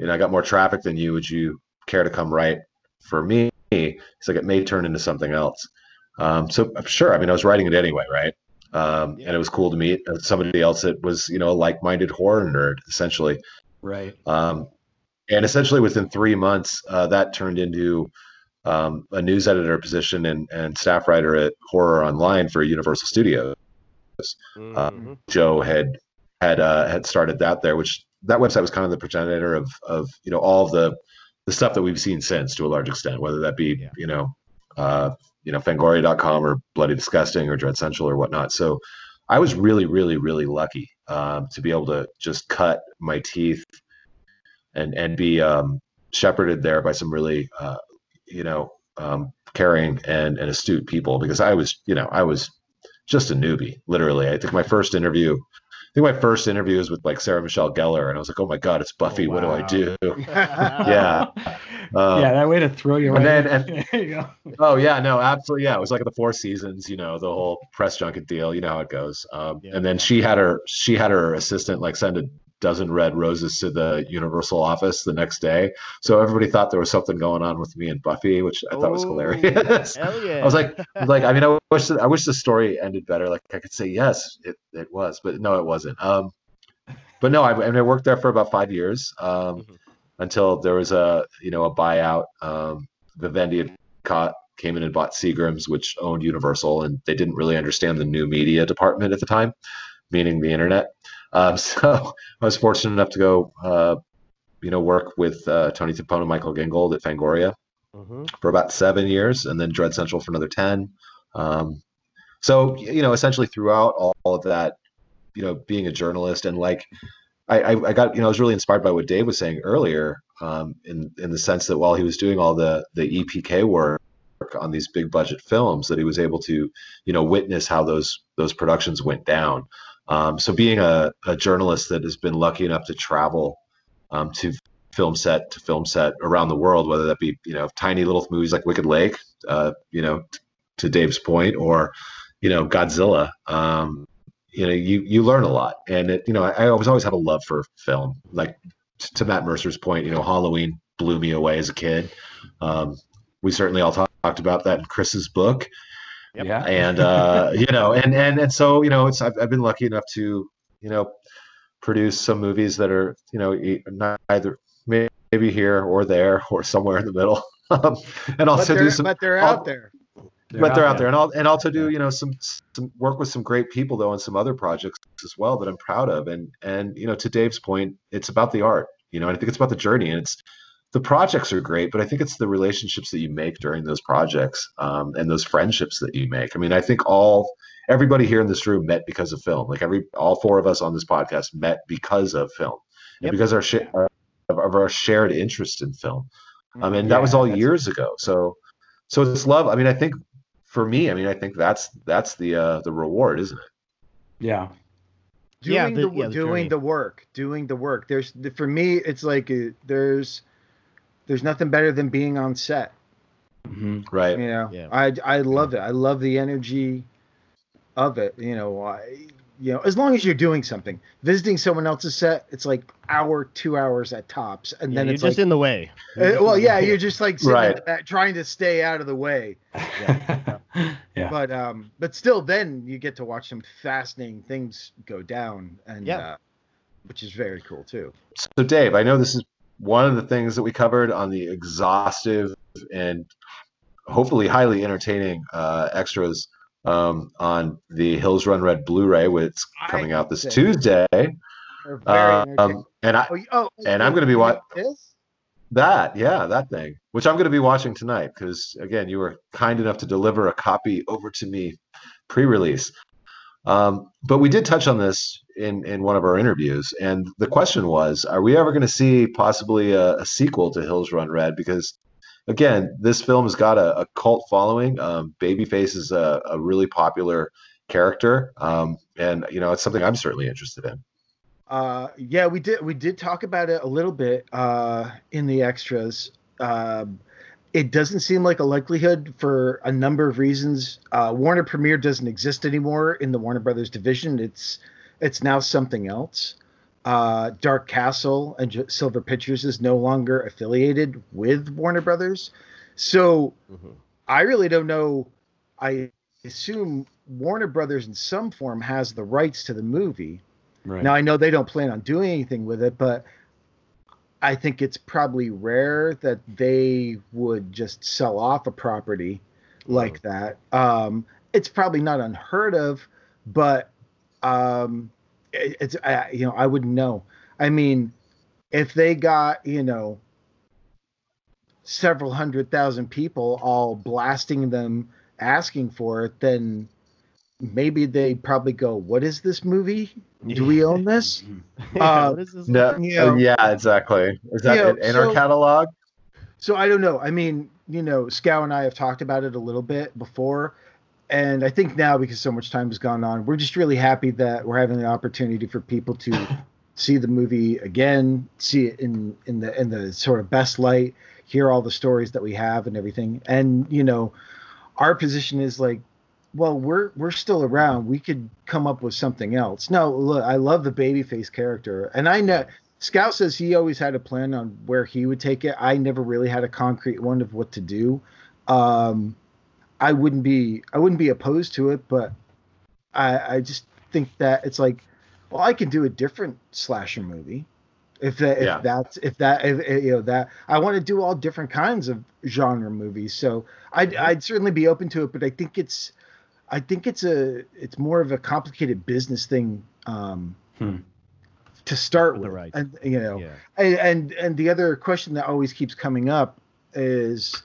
Speaker 3: you know, I got more traffic than you. Would you care to come write for me? He's like, it may turn into something else. Um, so sure, I mean, I was writing it anyway, right? Um, yeah. And it was cool to meet uh, somebody else that was, you know, a like-minded horror nerd, essentially.
Speaker 2: Right.
Speaker 3: Um, and essentially, within three months, uh, that turned into um, a news editor position and, and staff writer at Horror Online for Universal Studios. Mm-hmm. Um, Joe had had uh, had started that there, which that website was kind of the progenitor of of you know all the the stuff that we've seen since to a large extent, whether that be yeah. you know uh, you know, Fangoria.com or Bloody Disgusting or Dread Central or whatnot. So I was really, really, really lucky um, to be able to just cut my teeth and and be um, shepherded there by some really, uh, you know, um, caring and, and astute people because I was, you know, I was just a newbie, literally. I think my first interview I think my first interview was with like Sarah Michelle Gellar, and I was like, "Oh my god, it's Buffy! Oh, wow. What do I do?" yeah,
Speaker 2: um, yeah, that way to throw you.
Speaker 3: And then, and, you oh yeah, no, absolutely, yeah. It was like the Four Seasons, you know, the whole press junket deal. You know how it goes. Um, yeah, and then she had her she had her assistant like send a dozen red roses to the Universal office the next day. So everybody thought there was something going on with me and Buffy, which I thought was hilarious.
Speaker 1: Hell yeah.
Speaker 3: I was like, like, I mean, I wish, I wish the story ended better. Like I could say, yes, it, it was, but no, it wasn't. Um, but no, I, I, mean, I worked there for about five years um, mm-hmm. until there was a, you know, a buyout. Um, Vivendi had caught, came in and bought Seagram's, which owned Universal, and they didn't really understand the new media department at the time, meaning the internet. Um, so I was fortunate enough to go, uh, you know, work with uh, Tony Timpone and Michael Gingold at Fangoria mm-hmm. for about seven years, and then Dread Central for another ten. Um, so you know, essentially throughout all, all, of that, you know, being a journalist and like, I, I, I, got you know, I was really inspired by what Dave was saying earlier, um, in in the sense that while he was doing all the the EPK work on these big budget films, that he was able to, you know, witness how those those productions went down. Um, so being a, a, journalist that has been lucky enough to travel um, to film set to film set around the world, whether that be you know tiny little movies like Wicked Lake, uh, you know, t- to Dave's point, or you know Godzilla, um, you know, you you learn a lot, and it, you know, I, I always always have a love for film. Like to Matt Mercer's point, you know, Halloween blew me away as a kid. Um, we certainly all talk, talked about that in Chris's book. Yep. Yeah. And uh, you know, and and and so you know, it's I've, I've been lucky enough to you know produce some movies that are you know neither maybe here or there or somewhere in the middle, um, and also do some.
Speaker 4: But they're out there.
Speaker 3: They're but they're out there, there. and I'll and also do you know some some work with some great people though on some other projects as well that I'm proud of, and and you know to Dave's point, it's about the art, you know, and I think it's about the journey, and it's the projects are great, but I think it's the relationships that you make during those projects um, and those friendships that you make. I mean, I think all everybody here in this room met because of film. Like every all four of us on this podcast met because of film yep. and because our, sh- our of our shared interest in film. I um, mean, yeah, that was all years ago. So, so it's love. I mean, I think for me, I mean, I think that's that's the uh, the reward, isn't it?
Speaker 2: Yeah.
Speaker 4: Doing yeah, the, the yeah, the doing journey. the work, doing the work. There's for me, it's like uh, there's there's nothing better than being on set.
Speaker 3: Mm-hmm. Right.
Speaker 4: You know, yeah. I I love it. I love the energy of it. You know, I you know, as long as you're doing something. Visiting someone else's set, it's like hour, two hours at tops, and yeah, then it's
Speaker 1: just
Speaker 4: like,
Speaker 1: in the way.
Speaker 4: Uh, well, yeah, you're just like right. Back, trying to stay out of the way.
Speaker 2: Yeah. yeah.
Speaker 4: But um, but still, then you get to watch some fascinating things go down, and yeah. Uh, which is very cool too.
Speaker 3: So, Dave, I know this is one of the things that we covered on the exhaustive and hopefully highly entertaining uh, extras um, on the Hills Run Red Blu-ray, which is coming out this Tuesday. Um, and I oh, oh, and I'm going to be watching that. Yeah, that thing, which I'm going to be watching tonight because again, you were kind enough to deliver a copy over to me pre-release. Um, but we did touch on this in in one of our interviews, and the question was, are we ever going to see possibly a, a, sequel to Hills Run Red? Because again, this film has got a, a cult following. Um, Babyface is a, a, really popular character, um, and you know it's something I'm certainly interested in.
Speaker 4: Uh, yeah, we did we did talk about it a little bit uh, in the extras. Um, it doesn't seem like a likelihood for a number of reasons. Uh, Warner Premiere doesn't exist anymore in the Warner Brothers division. It's it's now something else. Uh, Dark Castle and J- Silver Pictures is no longer affiliated with Warner Brothers, so mm-hmm. I really don't know. I assume Warner Brothers in some form has the rights to the movie. Right. Now I know they don't plan on doing anything with it, but I think it's probably rare that they would just sell off a property like oh. that. Um, it's probably not unheard of, but um, it, it's I, you know I wouldn't know. I mean, if they got you know several hundred thousand people all blasting them asking for it, then maybe they probably go, "What is this movie? Do we own this?"
Speaker 3: yeah, uh, this no, you know, yeah, exactly. Is that know, in so, our catalog?
Speaker 4: So I don't know. I mean, you know, Schow and I have talked about it a little bit before, and I think now because so much time has gone on, we're just really happy that we're having the opportunity for people to see the movie again, see it in in the in the sort of best light, hear all the stories that we have and everything, and you know. Our position is like well, we're we're still around. We could come up with something else. No, look, I love the babyface character, and I know Schow says he always had a plan on where he would take it. I never really had a concrete one of what to do. Um, I wouldn't be I wouldn't be opposed to it, but I I just think that it's like, well, I can do a different slasher movie. If that if yeah. that's if that if, you know that I want to do all different kinds of genre movies, so I'd I'd certainly be open to it. But I think it's I think it's a it's more of a complicated business thing um, hmm. to start with, right. and you know, yeah. and, and and the other question that always keeps coming up is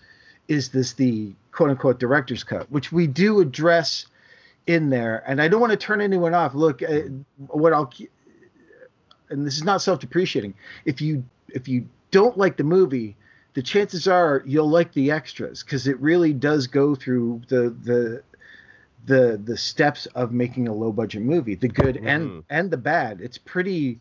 Speaker 4: is this the quote unquote director's cut, which we do address in there, and I don't want to turn anyone off. Look, uh, what I'll and this is not self depreciating. If you if you don't like the movie, the chances are you'll like the extras because it really does go through the the the the steps of making a low budget movie the good mm. and and the bad it's pretty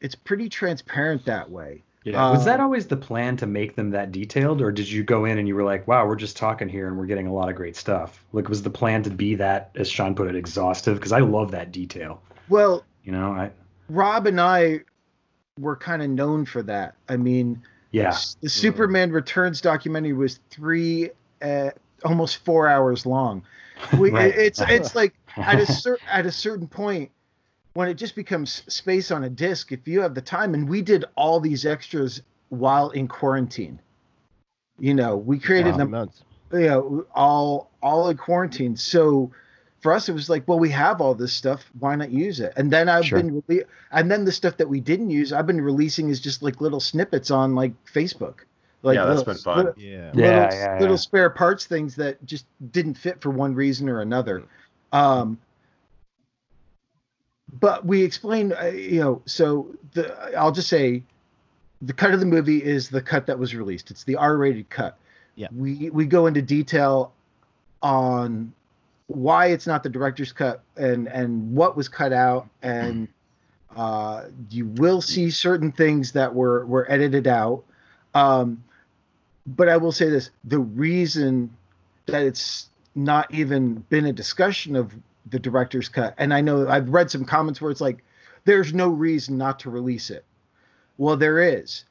Speaker 4: it's pretty transparent that way
Speaker 2: Yeah. Was that always the plan to make them that detailed, or did you go in and you were like, "Wow, we're just talking here and we're getting a lot of great stuff"? Like, was the plan to be that, as Sean put it, exhaustive? Because I love that detail.
Speaker 4: Well,
Speaker 2: you know, I
Speaker 4: Rob and I were kind of known for that. I mean,
Speaker 2: yeah,
Speaker 4: the Superman Returns documentary was three, uh, almost four hours long. We, right. It's it's like at a cer- at a certain point when it just becomes space on a disc. If you have the time, and we did all these extras while in quarantine. You know, we created wow, them. Months. You know, all all in quarantine. So for us, it was like, well, we have all this stuff. Why not use it? And then I've sure. been, re- and then the stuff that we didn't use, I've been releasing is just like little snippets on like Facebook. Like
Speaker 3: yeah,
Speaker 4: little,
Speaker 3: that's been fun.
Speaker 4: Little, yeah. Little, yeah, yeah, little spare parts things that just didn't fit for one reason or another. Um, but we explained, uh, you know, so the I'll just say, the cut of the movie is the cut that was released. It's the R-rated cut.
Speaker 1: Yeah.
Speaker 4: We we go into detail on why it's not the director's cut and and what was cut out and uh, you will see certain things that were were edited out um, but i will say this the reason that it's not even been a discussion of the director's cut and i know i've read some comments where it's like there's no reason not to release it well there is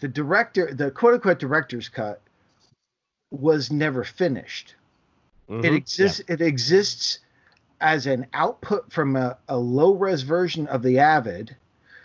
Speaker 4: the director the quote unquote director's cut was never finished Mm-hmm. It exists. Yeah. It exists as an output from a, a low res version of the Avid.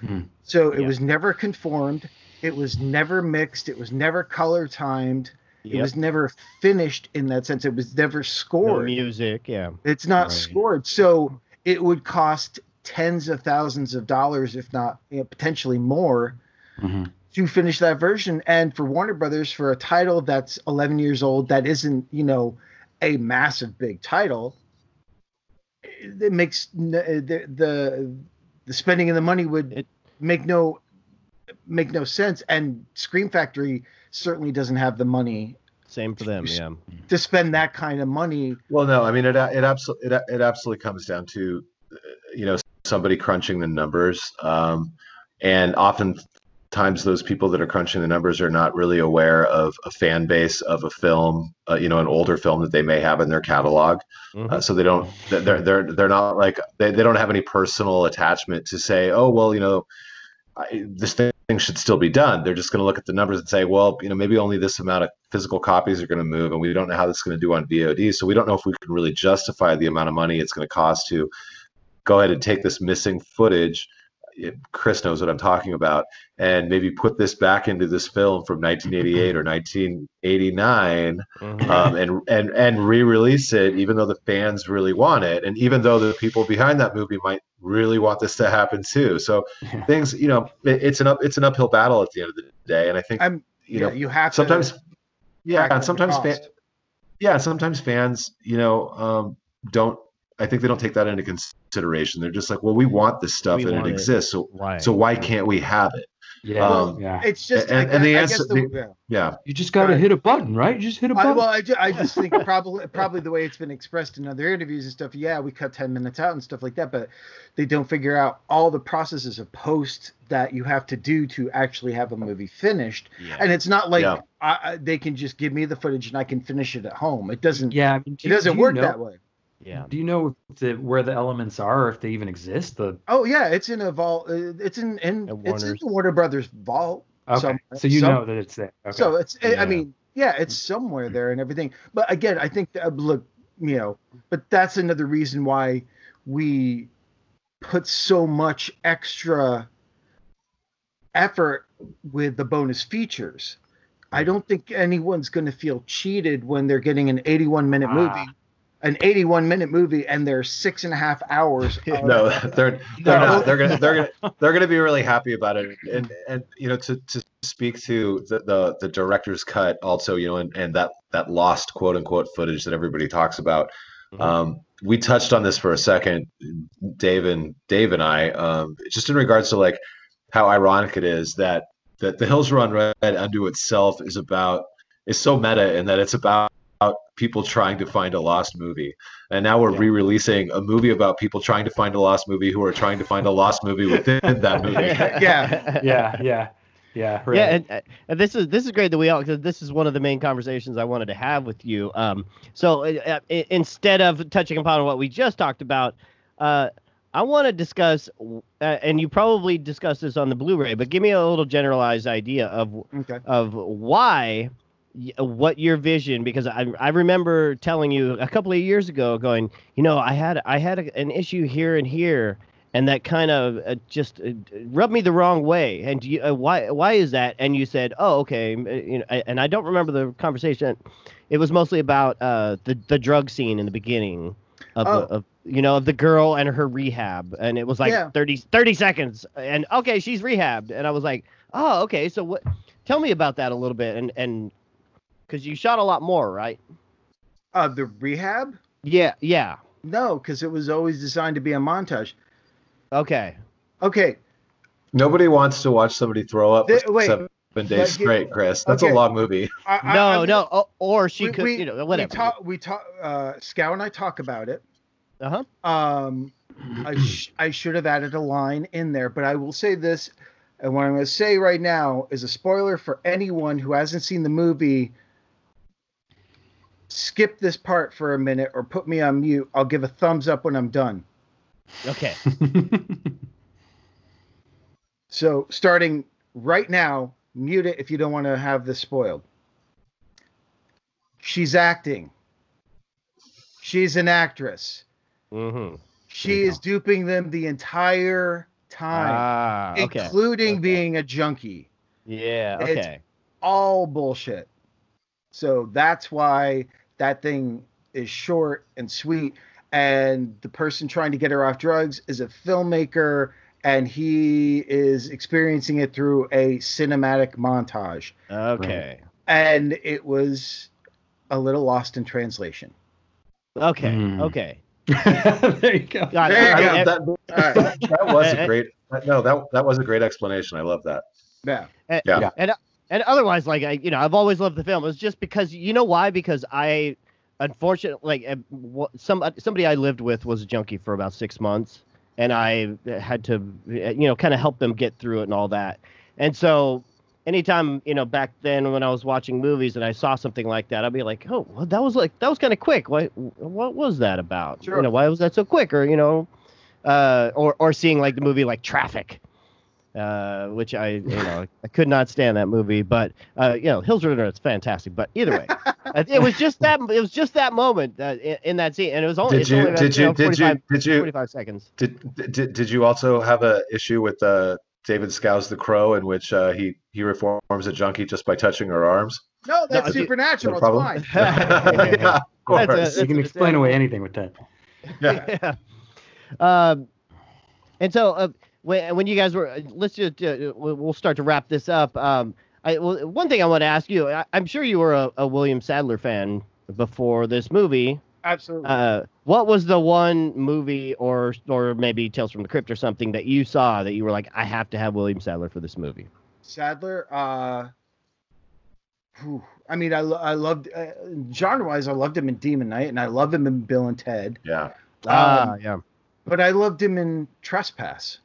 Speaker 4: Mm. So it yeah. was never conformed. It was never mixed. It was never color timed. Yep. It was never finished in that sense. It was never scored. No
Speaker 1: music, yeah.
Speaker 4: It's not right. scored. So it would cost tens of thousands of dollars, if not you know, potentially more, mm-hmm. to finish that version. And for Warner Brothers, for a title that's 11 years old, that isn't, you know, a massive big title, it makes the the, the spending of the money would it, make no make no sense. And Scream Factory certainly doesn't have the money.
Speaker 1: Same for them, yeah.
Speaker 4: To spend that kind of money.
Speaker 3: Well, no, I mean it. It absolutely it, it absolutely comes down to, you know, somebody crunching the numbers, um, and often times those people that are crunching the numbers are not really aware of a fan base of a film, uh, you know, an older film that they may have in their catalog. Mm-hmm. Uh, so they don't, they're, they're, they're not like, they, they don't have any personal attachment to say, oh, well, you know, I, this thing should still be done. They're just going to look at the numbers and say, well, you know, maybe only this amount of physical copies are going to move, and we don't know how this is going to do on VOD. So we don't know if we can really justify the amount of money it's going to cost to go ahead and take this missing footage Chris knows what I'm talking about, and maybe put this back into this film from 1988 or 1989, mm-hmm. um, and and and re-release it, even though the fans really want it, and even though the people behind that movie might really want this to happen too. So yeah. things, you know, it, it's an up it's an uphill battle at the end of the day, and I think I'm, you yeah, know
Speaker 4: you have
Speaker 3: sometimes, yeah, and sometimes fan, yeah, sometimes fans, you know, um, don't I think they don't take that into consideration. They're just like, well, we want this stuff we and it exists, so right. so why can't we have it?
Speaker 4: Yeah, um, yeah. It's just
Speaker 3: and, and the answer, the, the, yeah.
Speaker 2: You just got to hit a button, right? You just hit a button.
Speaker 4: I, well, I, I just think probably probably the way it's been expressed in other interviews and stuff. Yeah, we cut ten minutes out and stuff like that, but they don't figure out all the processes of post that you have to do to actually have a movie finished. Yeah. And it's not like yeah. I, they can just give me the footage and I can finish it at home. It doesn't.
Speaker 2: Yeah,
Speaker 4: I mean, do, it doesn't work know, that way.
Speaker 2: Yeah. Do you know the, where the elements are, or if they even exist? The
Speaker 4: oh yeah, it's in a vault. Uh, it's in in it's in the Warner Brothers vault.
Speaker 2: Okay. Somewhere. So you know that it's there. Okay.
Speaker 4: So it's yeah. I mean yeah, it's somewhere there and everything. But again, I think that, look, you know, but that's another reason why we put so much extra effort with the bonus features. I don't think anyone's going to feel cheated when they're getting an 81 minute ah. movie an 81 minute movie and they're six and a half hours.
Speaker 3: no, they're they're not. They're gonna they're gonna they're gonna be really happy about it. And and you know to to speak to the the, the director's cut also you know and, and that that lost quote unquote footage that everybody talks about. Mm-hmm. Um, we touched on this for a second, Dave and Dave and I, um, just in regards to like how ironic it is that that the Hills Run Red unto itself is about is so meta in that it's about about people trying to find a lost movie. And now we're yeah. re-releasing a movie about people trying to find a lost movie who are trying to find a lost movie within that movie.
Speaker 4: yeah.
Speaker 2: Yeah, yeah. Yeah, right.
Speaker 1: Yeah, and, and, this is this is great that we all because this is one of the main conversations I wanted to have with you. Um, so uh, uh instead of touching upon what we just talked about, uh, I want to discuss, uh, and you probably discussed this on the Blu-ray, but give me a little generalized idea of okay. of why what your vision because I I remember telling you a couple of years ago going you know I had I had a, an issue here and here and that kind of uh, just uh, rubbed me the wrong way. And you, uh, why why is that? And you said, oh, okay. Uh, you know, and I don't remember the conversation. It was mostly about uh, the the drug scene in the beginning of, oh. the, of you know of the girl and her rehab, and it was like yeah. 30, 30 seconds. And okay, she's rehabbed, and I was like, oh, okay. So what? Tell me about that a little bit, and and because you shot a lot more, right?
Speaker 4: Uh, the rehab.
Speaker 1: Yeah, yeah.
Speaker 4: No, because it was always designed to be a montage.
Speaker 1: Okay.
Speaker 4: Okay.
Speaker 3: Nobody wants to watch somebody throw up the, wait, seven days straight, Chris. That's okay. a long movie.
Speaker 1: I, I, no, I, no. Or she we, could,
Speaker 4: we,
Speaker 1: you know, whatever.
Speaker 4: We talk. We talk. Uh, Schow and I talk about it.
Speaker 1: Uh
Speaker 4: huh. Um, I sh- I should have added a line in there, but I will say this, and what I'm going to say right now is a spoiler for anyone who hasn't seen the movie. Skip this part for a minute or put me on mute. I'll give a thumbs up when I'm done.
Speaker 1: Okay.
Speaker 4: so starting right now, mute it if you don't want to have this spoiled. She's acting. She's an actress.
Speaker 1: Mm-hmm.
Speaker 4: She is go. duping them the entire time,
Speaker 1: ah,
Speaker 4: okay. including okay. being a junkie.
Speaker 1: Yeah. Okay.
Speaker 4: It's all bullshit. So that's why that thing is short and sweet and the person trying to get her off drugs is a filmmaker and he is experiencing it through a cinematic montage.
Speaker 1: Okay.
Speaker 4: And it was a little lost in translation.
Speaker 1: Okay. Mm. Okay.
Speaker 2: there you go.
Speaker 4: Got there
Speaker 3: you go. That, that, that, was a great. No, that that was a great explanation. I love that.
Speaker 4: Yeah.
Speaker 1: And, yeah. And and otherwise, like I, you know, I've always loved the film. It's just because you know why? Because I unfortunately, like uh, some uh, somebody I lived with was a junkie for about six months, and I had to, uh, you know, kind of help them get through it and all that. And so, anytime you know, back then when I was watching movies and I saw something like that, I'd be like, oh, well, that was like that was kind of quick. What what was that about? Sure. You know, why was that so quick? Or you know, uh, or or seeing like the movie like Traffic uh, which I you know I could not stand that movie. But uh, you know, Hills Run Red is fantastic. But either way, it was just that it was just that moment uh, in, in, that scene, and it was only
Speaker 3: did you
Speaker 1: only
Speaker 3: did you did you did you
Speaker 1: 45 seconds.
Speaker 3: Did did, did you also have a issue with uh, David Schow's the Crow, in which uh, he he reforms a junkie just by touching her arms?
Speaker 4: No, that's no, supernatural.
Speaker 3: No
Speaker 4: it's
Speaker 3: fine. yeah, of course.
Speaker 2: That's a, you can explain away anything with that.
Speaker 1: Yeah. yeah. Um, and so uh, when when you guys were uh, let's just uh, we'll start to wrap this up. Um, I well, one thing I want to ask you. I, am sure you were a, a, William Sadler fan before this movie.
Speaker 4: Absolutely.
Speaker 1: Uh, what was the one movie or or maybe Tales from the Crypt or something that you saw that you were like, I have to have William Sadler for this movie?
Speaker 4: Sadler. Uh, whew, I mean, I, I loved uh, genre wise, I loved him in Demon Knight, and I love him in Bill and Ted.
Speaker 3: Yeah.
Speaker 1: Ah, um, yeah.
Speaker 4: But I loved him in Trespass.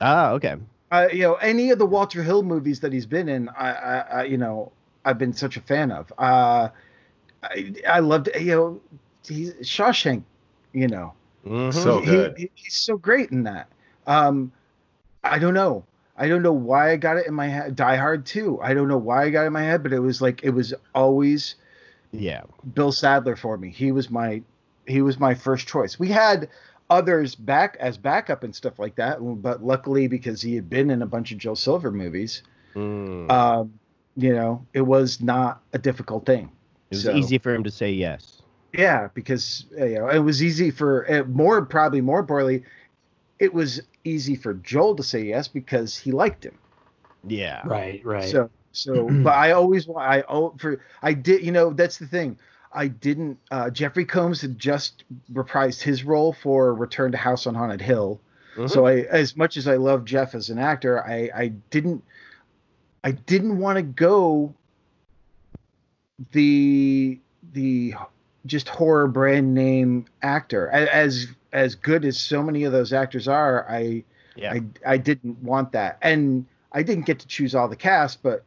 Speaker 1: Ah, okay.
Speaker 4: Uh, you know, any of the Walter Hill movies that he's been in, I, I, I you know, I've been such a fan of. Uh, I, I loved, you know, he's Shawshank, you know,
Speaker 3: mm-hmm. so good.
Speaker 4: He, he's so great in that. Um, I don't know. I don't know why I got it in my head. Die Hard too. I don't know why I got it in my head, but it was like it was always,
Speaker 1: yeah,
Speaker 4: Bill Sadler for me. He was my, he was my first choice. We had others back as backup and stuff like that. But luckily, because he had been in a bunch of Joel Silver movies,
Speaker 1: mm.
Speaker 4: um, you know, it was not a difficult thing.
Speaker 1: It was so, easy for him to say yes.
Speaker 4: Yeah, because you know it was easy for uh, more probably more importantly, it was easy for Joel to say yes because he liked him.
Speaker 1: Yeah.
Speaker 2: Right. Right.
Speaker 4: So so, but I always I oh for I did you know that's the thing. I didn't. Uh, Jeffrey Combs had just reprised his role for Return to House on Haunted Hill. Mm-hmm. So I, as much as I love Jeff as an actor, I, I didn't, I didn't want to go the the just horror brand name actor as as good as so many of those actors are. I
Speaker 1: yeah.
Speaker 4: I I didn't want that, and I didn't get to choose all the cast, but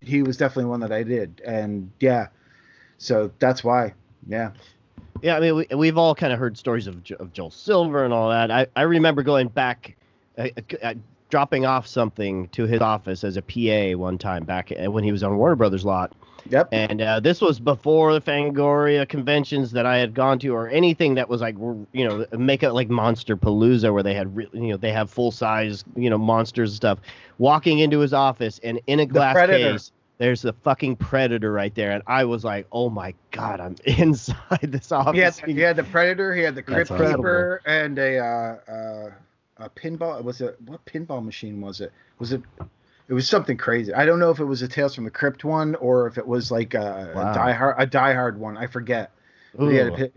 Speaker 4: he was definitely one that I did, and yeah, so that's why. Yeah.
Speaker 1: Yeah, I mean, we, we've all kind of heard stories of, of Joel Silver and all that. I, I remember going back, uh, uh, dropping off something to his office as a PA one time back uh, when he was on Warner Brothers lot.
Speaker 4: Yep.
Speaker 1: And uh, this was before the Fangoria conventions that I had gone to, or anything that was like, you know, make it like Monsterpalooza, where they had, re- you know, they have full size, you know, monsters and stuff. Walking into his office and in a glass case, there's the fucking predator right there, and I was like, oh my god, I'm inside this office.
Speaker 4: He had, he had the predator, he had the crypt keeper, and a uh, uh, a pinball. Was it what pinball machine was it? Was it? It was something crazy. I don't know if it was a Tales from the Crypt one or if it was like a, wow. a Die Hard a Die Hard one. I forget. Yeah,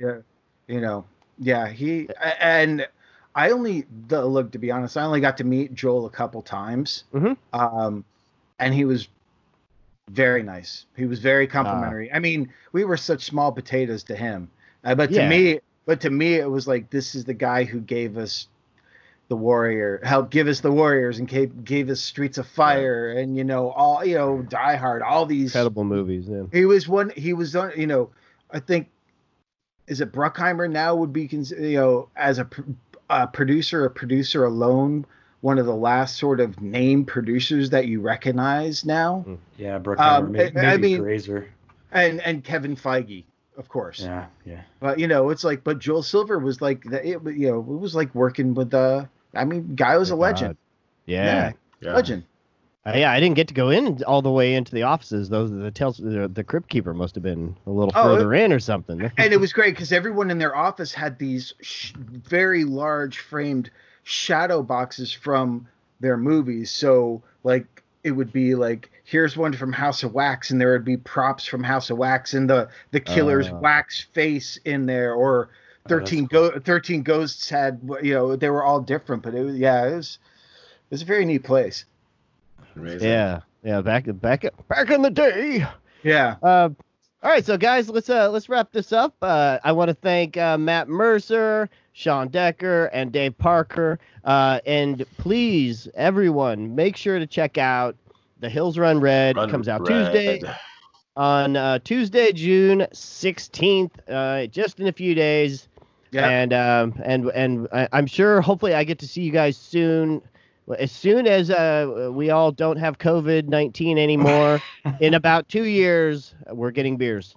Speaker 4: you know, yeah. He and I only the look to be honest. I only got to meet Joel a couple times.
Speaker 1: Mm-hmm.
Speaker 4: Um, and he was very nice. He was very complimentary. Uh, I mean, we were such small potatoes to him, uh, but to yeah. me, but to me, it was like this is the guy who gave us the warrior, helped give us the warriors, and gave, gave us Streets of Fire, yeah. and you know all you know Die Hard, all these
Speaker 1: incredible movies. Yeah.
Speaker 4: He was one. He was on. You know, I think is it Bruckheimer now would be you know as a, a producer, a producer alone one of the last sort of name producers that you recognize now. Hmm.
Speaker 2: Yeah, Bruckheimer, um, maybe, I mean, Grazer.
Speaker 4: and and Kevin Feige, of course.
Speaker 2: Yeah, yeah.
Speaker 4: But you know, it's like, but Joel Silver was like, it, you know, it was like working with the. I mean, guy was a legend.
Speaker 1: Yeah. yeah,
Speaker 4: yeah. legend.
Speaker 1: Uh, yeah, I didn't get to go in all the way into the offices. Those the tales, the, the crypt keeper must have been a little oh, further it, in or something.
Speaker 4: and it was great because everyone in their office had these sh- very large framed shadow boxes from their movies. So like it would be like here's one from House of Wax, and there would be props from House of Wax, and the the killer's uh, wax face in there, or oh, thirteen oh, cool. go thirteen ghosts had you know they were all different, but it was yeah it was it was a very neat place.
Speaker 1: Amazing. Yeah, yeah, back back back in the day.
Speaker 4: Yeah.
Speaker 1: Uh, all right, so guys, let's uh let's wrap this up. Uh, I want to thank uh, Matt Mercer, Sean Decker, and Dave Parker. Uh, and please, everyone, make sure to check out The Hills Run Red. Run it comes out red. Tuesday on uh, Tuesday, June sixteenth. Uh, just in a few days. Yeah. And um, and and I, I'm sure, hopefully, I get to see you guys soon as soon as uh, we all don't have COVID 19 anymore, in about two years, we're getting beers.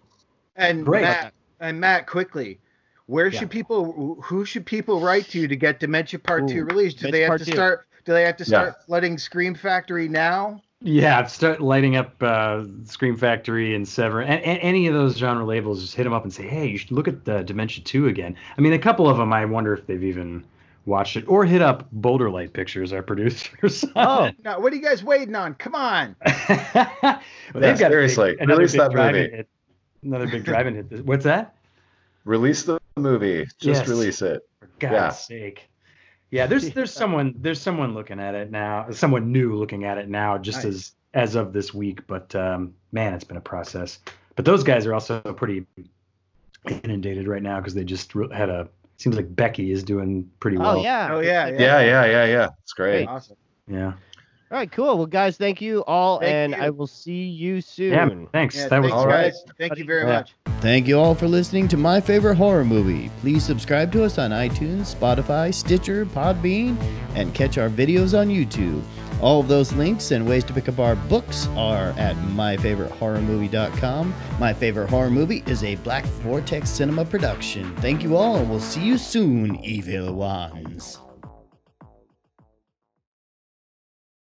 Speaker 4: And Great. Matt, and Matt, quickly, where yeah. should people, who should people write to to get Dementia Part Ooh, 2 released? Do they have to two. start, do they have to start yeah. flooding Scream Factory now?
Speaker 2: Yeah, start lighting up uh, Scream Factory and Sever, and, and, any of those genre labels. Just hit them up and say, "Hey, you should look at the Dementia Two again." I mean, a couple of them, I wonder if they've even watched it or hit up Boulder Light Pictures, our producers.
Speaker 4: oh, no, what are you guys waiting on? Come on.
Speaker 3: well, they've got seriously, big, release that movie.
Speaker 2: Hit, another big driving hit. What's that?
Speaker 3: Release the movie. Just yes. release it.
Speaker 2: For God's yeah. sake. Yeah, there's there's someone there's someone looking at it now, someone new looking at it now, just nice. as as of this week. But um, man, it's been a process. But those guys are also pretty inundated right now because they just had a seems like Becky is doing pretty oh, well.
Speaker 1: Oh yeah.
Speaker 4: Oh yeah.
Speaker 3: Yeah. Yeah. Yeah. Yeah. yeah. It's great.
Speaker 4: Awesome.
Speaker 2: Yeah.
Speaker 1: All right, cool. Well, guys, thank you all, thank and you. I will see you soon.
Speaker 2: Yeah, thanks.
Speaker 4: Yeah, that
Speaker 2: was
Speaker 4: all right. Thank you very much.
Speaker 1: Thank you all for listening to My Favorite Horror Movie. Please subscribe to us on iTunes, Spotify, Stitcher, Podbean, and catch our videos on YouTube. All of those links and ways to pick up our books are at myfavoritehorrormovie.com. My Favorite Horror Movie is a Black Vortex Cinema production. Thank you all, and we'll see you soon, evil ones.